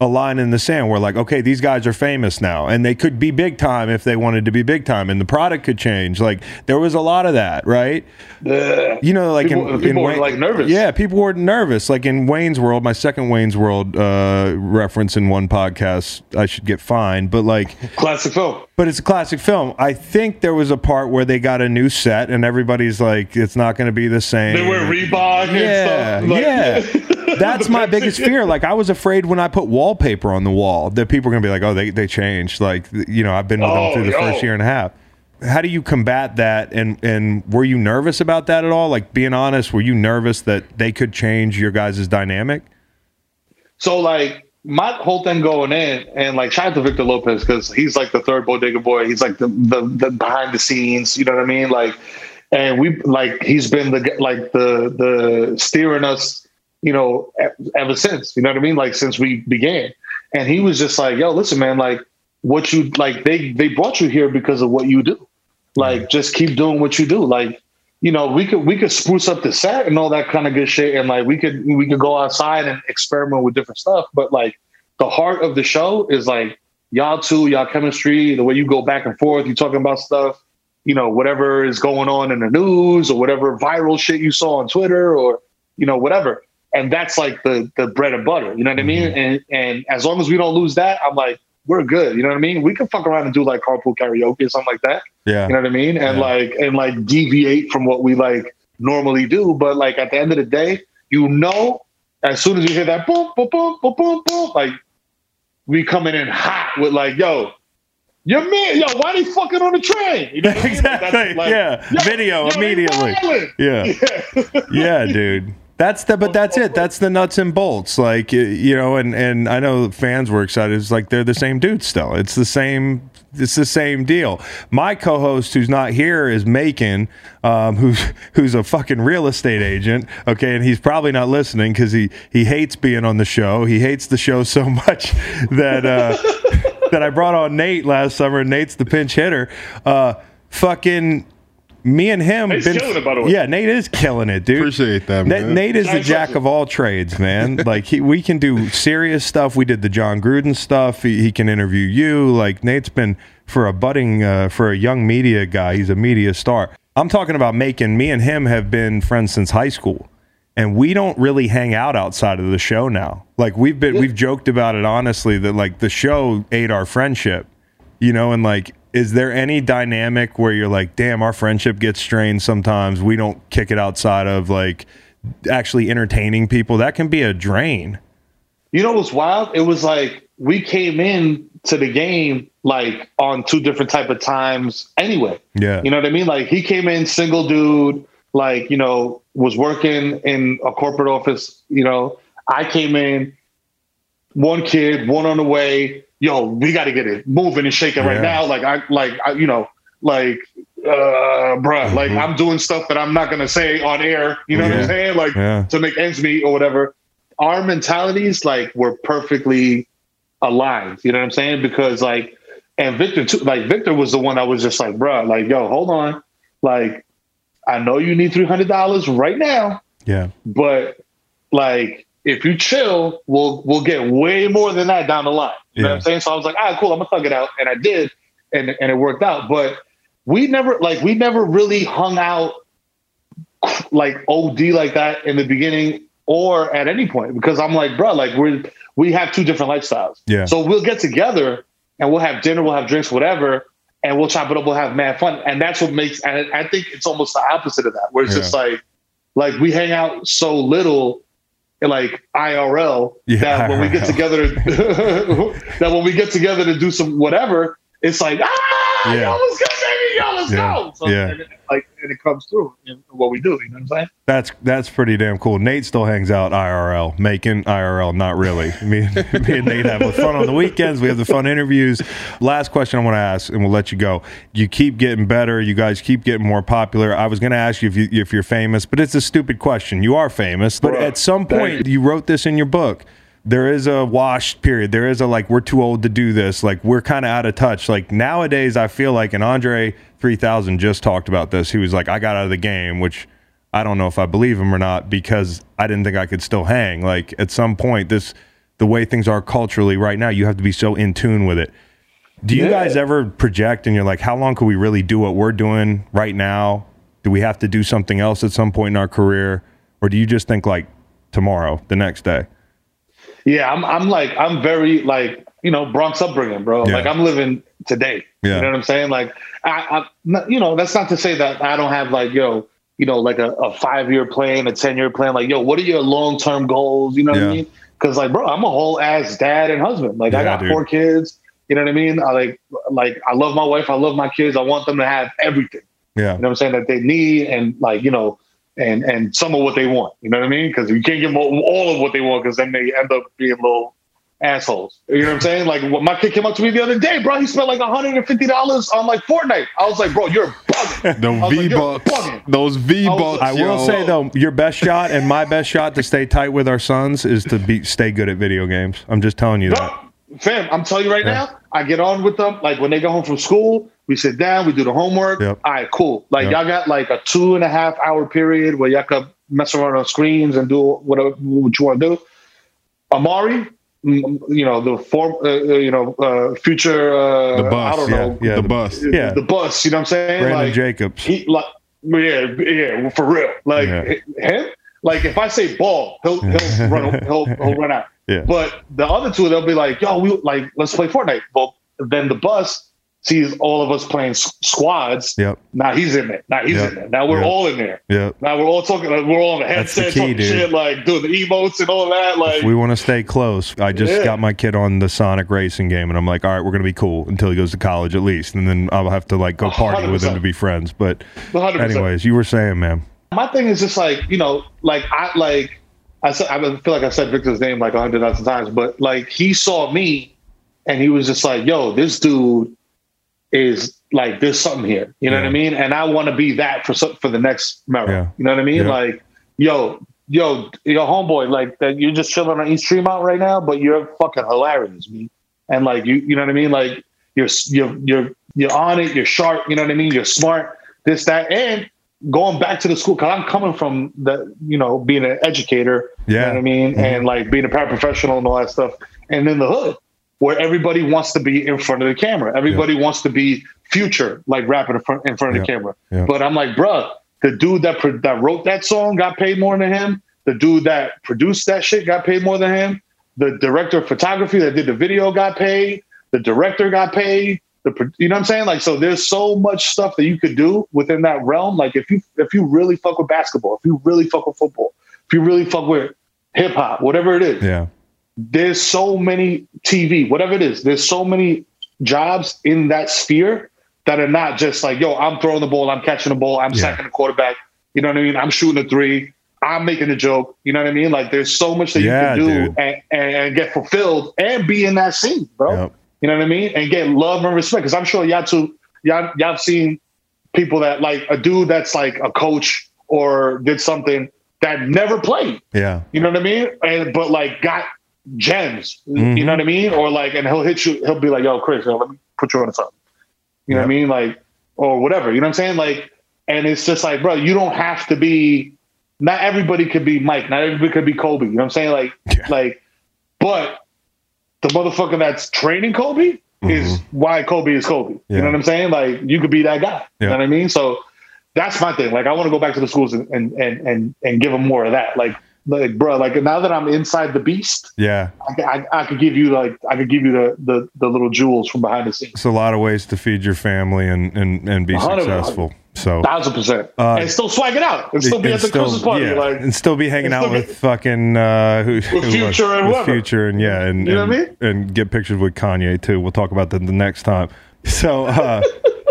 S1: a line in the sand. Where like, okay, these guys are famous now, and they could be big time if they wanted to be big time, and the product could change. Like, there was a lot of that, right?
S2: Uh,
S1: You know, like
S2: People-
S1: in,
S2: people
S1: in
S2: were,
S1: Wayne-
S2: like, nervous.
S1: Yeah, people were nervous. Like in Wayne's World, my second Wayne's World uh, reference in one podcast, I should get fined. But like,
S2: classic film.
S1: but it's a classic film. I think there was a part where they got a new set, and everybody's like, it's not going to be the same.
S2: They wear Reebok
S1: yeah,
S2: and stuff. Like,
S1: yeah. That's my biggest fear. Like I was afraid when I put wallpaper on the wall that people are gonna be like, "Oh, they they changed." Like you know, I've been with them
S2: Oh,
S1: through the
S2: yo.
S1: first year and a half. How do you combat that? And and were you nervous about that at all? Like being honest, were you nervous that they could change your guys' dynamic?
S2: So like my whole thing going in, and like shout out to Victor Lopez because he's like the third bodega boy. He's like the, the the behind the scenes. You know what I mean? Like, and we like he's been the like the the steering us. You know, ever since. You know what I mean? Like since we began, and he was just like, "Yo, listen, man. Like what you like they they brought you here because of what you do. Like mm-hmm. just keep doing what you do. Like." You know, we could we could spruce up the set and all that kind of good shit, and like we could we could go outside and experiment with different stuff. But like the heart of the show is like y'all two, y'all chemistry, the way you go back and forth, you talking about stuff, you know, whatever is going on in the news or whatever viral shit you saw on Twitter or, you know, whatever. And that's like the the bread and butter. You know what I mean? Mm-hmm. And and as long as we don't lose that, I'm like, we're good. You know what I mean? We can fuck around and do like carpool karaoke or something like that.
S1: Yeah,
S2: You know what I mean? And
S1: Yeah.
S2: like and like deviate from what we like normally do. But like at the end of the day, you know, as soon as you hear that boom, boom, boom, boom, boom, boom, like we coming in hot with like, yo, your man, yo, why they fucking on the train? You know mean? Like,
S1: exactly.
S2: like,
S1: yeah,
S2: yo,
S1: video
S2: yo,
S1: immediately.
S2: wildin'.
S1: Yeah. yeah, dude. That's the but that's it. That's the nuts and bolts. Like you know, and and I know fans were excited. It's like they're the same dude still. It's the same. It's the same deal. My co-host, who's not here, is Macon, um, who's who's a fucking real estate agent. Okay, and he's probably not listening because he he hates being on the show. He hates the show so much that uh, that I brought on Nate last summer. Nate's the pinch hitter. Uh, fucking me and him.
S2: Nate's
S1: been-
S2: killing it, by the way.
S1: Yeah, Nate is killing it, dude.
S4: Appreciate that, man.
S1: Nate is the jack of all trades, man. like he, we can do serious stuff. We did the Jon Gruden stuff. He, he can interview you. Like Nate's been for a budding, uh, for a young media guy. He's a media star. I'm talking about making. Me and him have been friends since high school, and we don't really hang out outside of the show now. Like we've been, we've joked about it honestly that like the show ate our friendship, you know, and like. Is there any dynamic where you're like, damn, our friendship gets strained sometimes? We don't kick it outside of like actually entertaining people. That can be a drain.
S2: You know what's wild? It was like we came in to the game like on two different type of times anyway.
S1: Yeah.
S2: You know what I mean? Like he came in single dude, like, you know, was working in a corporate office, you know. I came in, one kid, one on the way. Yo, we got to get it moving and shaking
S1: Yeah.
S2: right now. Like I, like I, you know, like, uh, bruh, like
S1: Mm-hmm.
S2: I'm doing stuff that I'm not gonna say on air. You know what I'm saying? Like
S1: Yeah.
S2: to make ends meet or whatever. Our mentalities like were perfectly aligned. You know what I'm saying? Because like, and Victor too. Like Victor was the one I was just like, bruh, like, yo, hold on. Like, I know you need three hundred dollars right now,
S1: Yeah.
S2: but like if you chill, we'll we'll get way more than that down the line. You know what I'm saying? So I was like, all right, cool, I'm gonna thug it out. And I did. and and it worked out. But we never like we never really hung out like OD like that in the beginning or at any point because I'm like, bro, like we're we have two different lifestyles.
S1: Yeah.
S2: So we'll get together and we'll have dinner, we'll have drinks, whatever, and we'll chop it up, we'll have mad fun. And that's what makes and I think it's almost the opposite of that, where it's
S1: Yeah.
S2: just like like we hang out so little like IRL
S1: Yeah,
S2: that when we get together that when we get together to do some whatever, it's like ah
S1: Yeah.
S2: yo, let's go, let's
S1: Yeah.
S2: So
S1: Yeah.
S2: and it, like and it comes through in what we do, you know what I'm saying?
S1: That's that's pretty damn cool. Nate still hangs out IRL, making IRL, not really. Me, and- me and Nate have fun on the weekends. We have the fun interviews. Last question I want to ask, and we'll let you go. You keep getting better. You guys keep getting more popular. I was going to ask you if you if you're famous, but it's a stupid question. You are famous, but
S2: Bruh,
S1: at some point you wrote this in your book. There is a washed period. There is a like we're too old to do this. Like we're kind of out of touch. Like nowadays, I feel like, and Andre three thousand just talked about this. He was like, I got out of the game, which I don't know if I believe him or not because I didn't think I could still hang. Like at some point, this the way things are culturally right now, you have to be so in tune with it. Do you
S2: Yeah.
S1: guys ever project and you're like, how long can we really do what we're doing right now? Do we have to do something else at some point in our career, or do you just think like tomorrow, the next day?
S2: Yeah, I'm I'm like I'm very like you know Bronx upbringing, bro.
S1: Yeah.
S2: Like I'm living today.
S1: Yeah.
S2: You know what I'm saying? Like I, I you know that's not to say that I don't have like yo you know like a, a five year plan, a ten year plan. Like yo, what are your long term goals? You know what
S1: Yeah.
S2: I mean? Because like bro, I'm a whole ass dad and husband. Like I got
S1: dude.
S2: four kids. You know what I mean? I like like I love my wife. I love my kids. I want them to have everything.
S1: Yeah.
S2: You know what I'm saying? That they need and like, you know, and and some of what they want. You know what I mean? Because you can't give them all, all of what they want because then they end up being little assholes. You know what I'm saying? Like when my kid came up to me the other day, bro, he spent like $150 on like Fortnite. I was like, bro, you're bugging.
S4: The
S2: I was like,
S4: V bucks,
S2: bugging.
S4: those V bucks.
S1: I will say though, your best shot and my best shot to stay tight with our sons is to be stay good at video games. I'm just telling you that.
S2: Fam, I'm telling you right
S1: Yeah.
S2: now, I get on with them. Like when they go home from school, we sit down, we do the homework.
S1: Yep.
S2: All right, cool. Like
S1: Yep.
S2: y'all got like a two and a half hour period where y'all could mess around on screens and do whatever what you want to do. Amari, mm, you know the form, uh, uh, you know, uh, future. Uh,
S4: The bus,
S2: I don't
S1: yeah,
S2: know.
S1: yeah.
S4: the bus.
S1: Yeah.
S2: the bus. You know what I'm saying?
S1: Brandon
S2: like,
S1: Jacobs.
S2: he like yeah yeah for real like
S1: Yeah.
S2: him like if I say ball he'll he'll run he'll he'll run out
S1: Yeah.
S2: but the other two they'll be like yo we like let's play Fortnite well then the bus sees all of us playing s- squads
S1: Yep.
S2: now he's in it. now he's
S1: Yeah.
S2: in there now we're
S1: Yeah.
S2: all in there
S1: Yep.
S2: now we're all talking like, we're all on the
S1: That's the
S2: headset
S1: key,
S2: talking
S1: dude.
S2: shit like doing the emotes and all that like
S1: We want to stay close. I just
S2: Yeah.
S1: got my kid on the Sonic racing game, and I'm like, all right, we're gonna be cool until he goes to college at least, and then I'll have to like go party with him to be friends. But
S2: 100%.
S1: anyways, you were saying, man.
S2: my thing is just like you know like i like i said i feel like i said victor's name like a hundred thousand times but like he saw me and he was just like yo this dude is like there's something here you know what i mean and i want to be that for for the next Mero.
S1: Yeah.
S2: you know what i mean
S1: Yeah.
S2: like yo yo your homeboy like that you're just chilling on east tremont right now but you're fucking hilarious me and like you you know what i mean like you're you're you're you're on it you're sharp you know what i mean you're smart this that and going back to the school because i'm coming from the you know being an educator you
S1: Yeah.
S2: know what i mean
S1: Mm-hmm.
S2: and like being a paraprofessional and all that stuff and in the hood where everybody wants to be in front of the camera. Everybody wants to be future like rapping in front, in front of the camera.
S1: Yeah.
S2: but i'm like bruh the dude that pro- that wrote that song got paid more than him. The dude that produced that shit got paid more than him. The director of photography that did the video got paid. The director got paid. The pro- you know what i'm saying? Like so there's so much stuff that you could do within that realm. Like if you if you really fuck with basketball if you really fuck with football if you really fuck with hip hop whatever it is
S1: Yeah.
S2: There's so many TV, whatever it is, there's so many jobs in that sphere that are not just like, yo, I'm throwing the ball, I'm catching the ball, I'm
S1: Yeah.
S2: sacking the quarterback. You know what I mean? I'm shooting a three, I'm making a joke. You know what I mean? Like there's so much that
S1: Yeah,
S2: you can do and, and, get fulfilled and be in that scene, bro.
S1: Yep.
S2: You know what I mean? And get love and respect. Because I'm sure y'all too, y'all y'all have seen people that like a dude that's like a coach or did something that never played.
S1: Yeah.
S2: You know what I mean? And but like got gems.
S1: Mhm.
S2: You know what I mean? Or like, and he'll hit you. He'll be like, "Yo, Chris, yo, let me put you on something." You know what I mean? Like, or whatever. You know what I'm saying? Like, and it's just like, bro, you don't have to be. Not everybody could be Mike. Not everybody could be Kobe. You know what I'm saying? Like,
S1: Yeah.
S2: like, but the motherfucker that's training Kobe is why Kobe is Kobe.
S1: Mm-hmm. Yeah.
S2: You know what I'm saying? Like you could be that guy. You know what I mean? So that's my thing. Like I want to go back to the schools and and and and, and give them more of that. Like like bro, like now that I'm inside the beast,
S1: Yeah.
S2: I, I, I could give you like I could give you the, the the little jewels from behind the scenes.
S1: It's a lot of ways to feed your family and and, and be successful. So
S2: Thousand percent.
S1: Uh,
S2: and still swag it out. And still be
S1: and
S2: at the Christmas party.
S1: yeah,
S2: Like
S1: and still be hanging out
S2: still
S1: with fucking uh, who, who was-
S2: Future and
S1: with
S2: whoever.
S1: future and yeah, and
S2: You know
S1: and,
S2: what I mean?
S1: and get pictures with Kanye too. We'll talk about that the next time. So uh,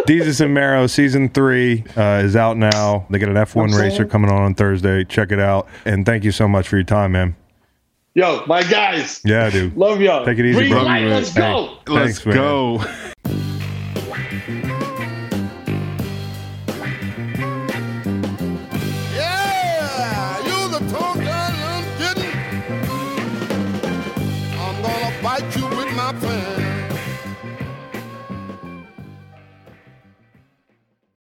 S1: Desus and Mero season three uh, is out now. They got an F one
S2: I'm
S1: racer
S2: saying.
S1: coming on on Thursday. Check it out. And thank you so much for your time, man.
S2: yo, my guys.
S1: Yeah, dude.
S2: Love y'all.
S1: Take it easy,
S2: Green
S1: bro.
S2: light, let's
S1: Hey,
S2: go.
S4: Let's
S1: Thanks, man.
S4: go.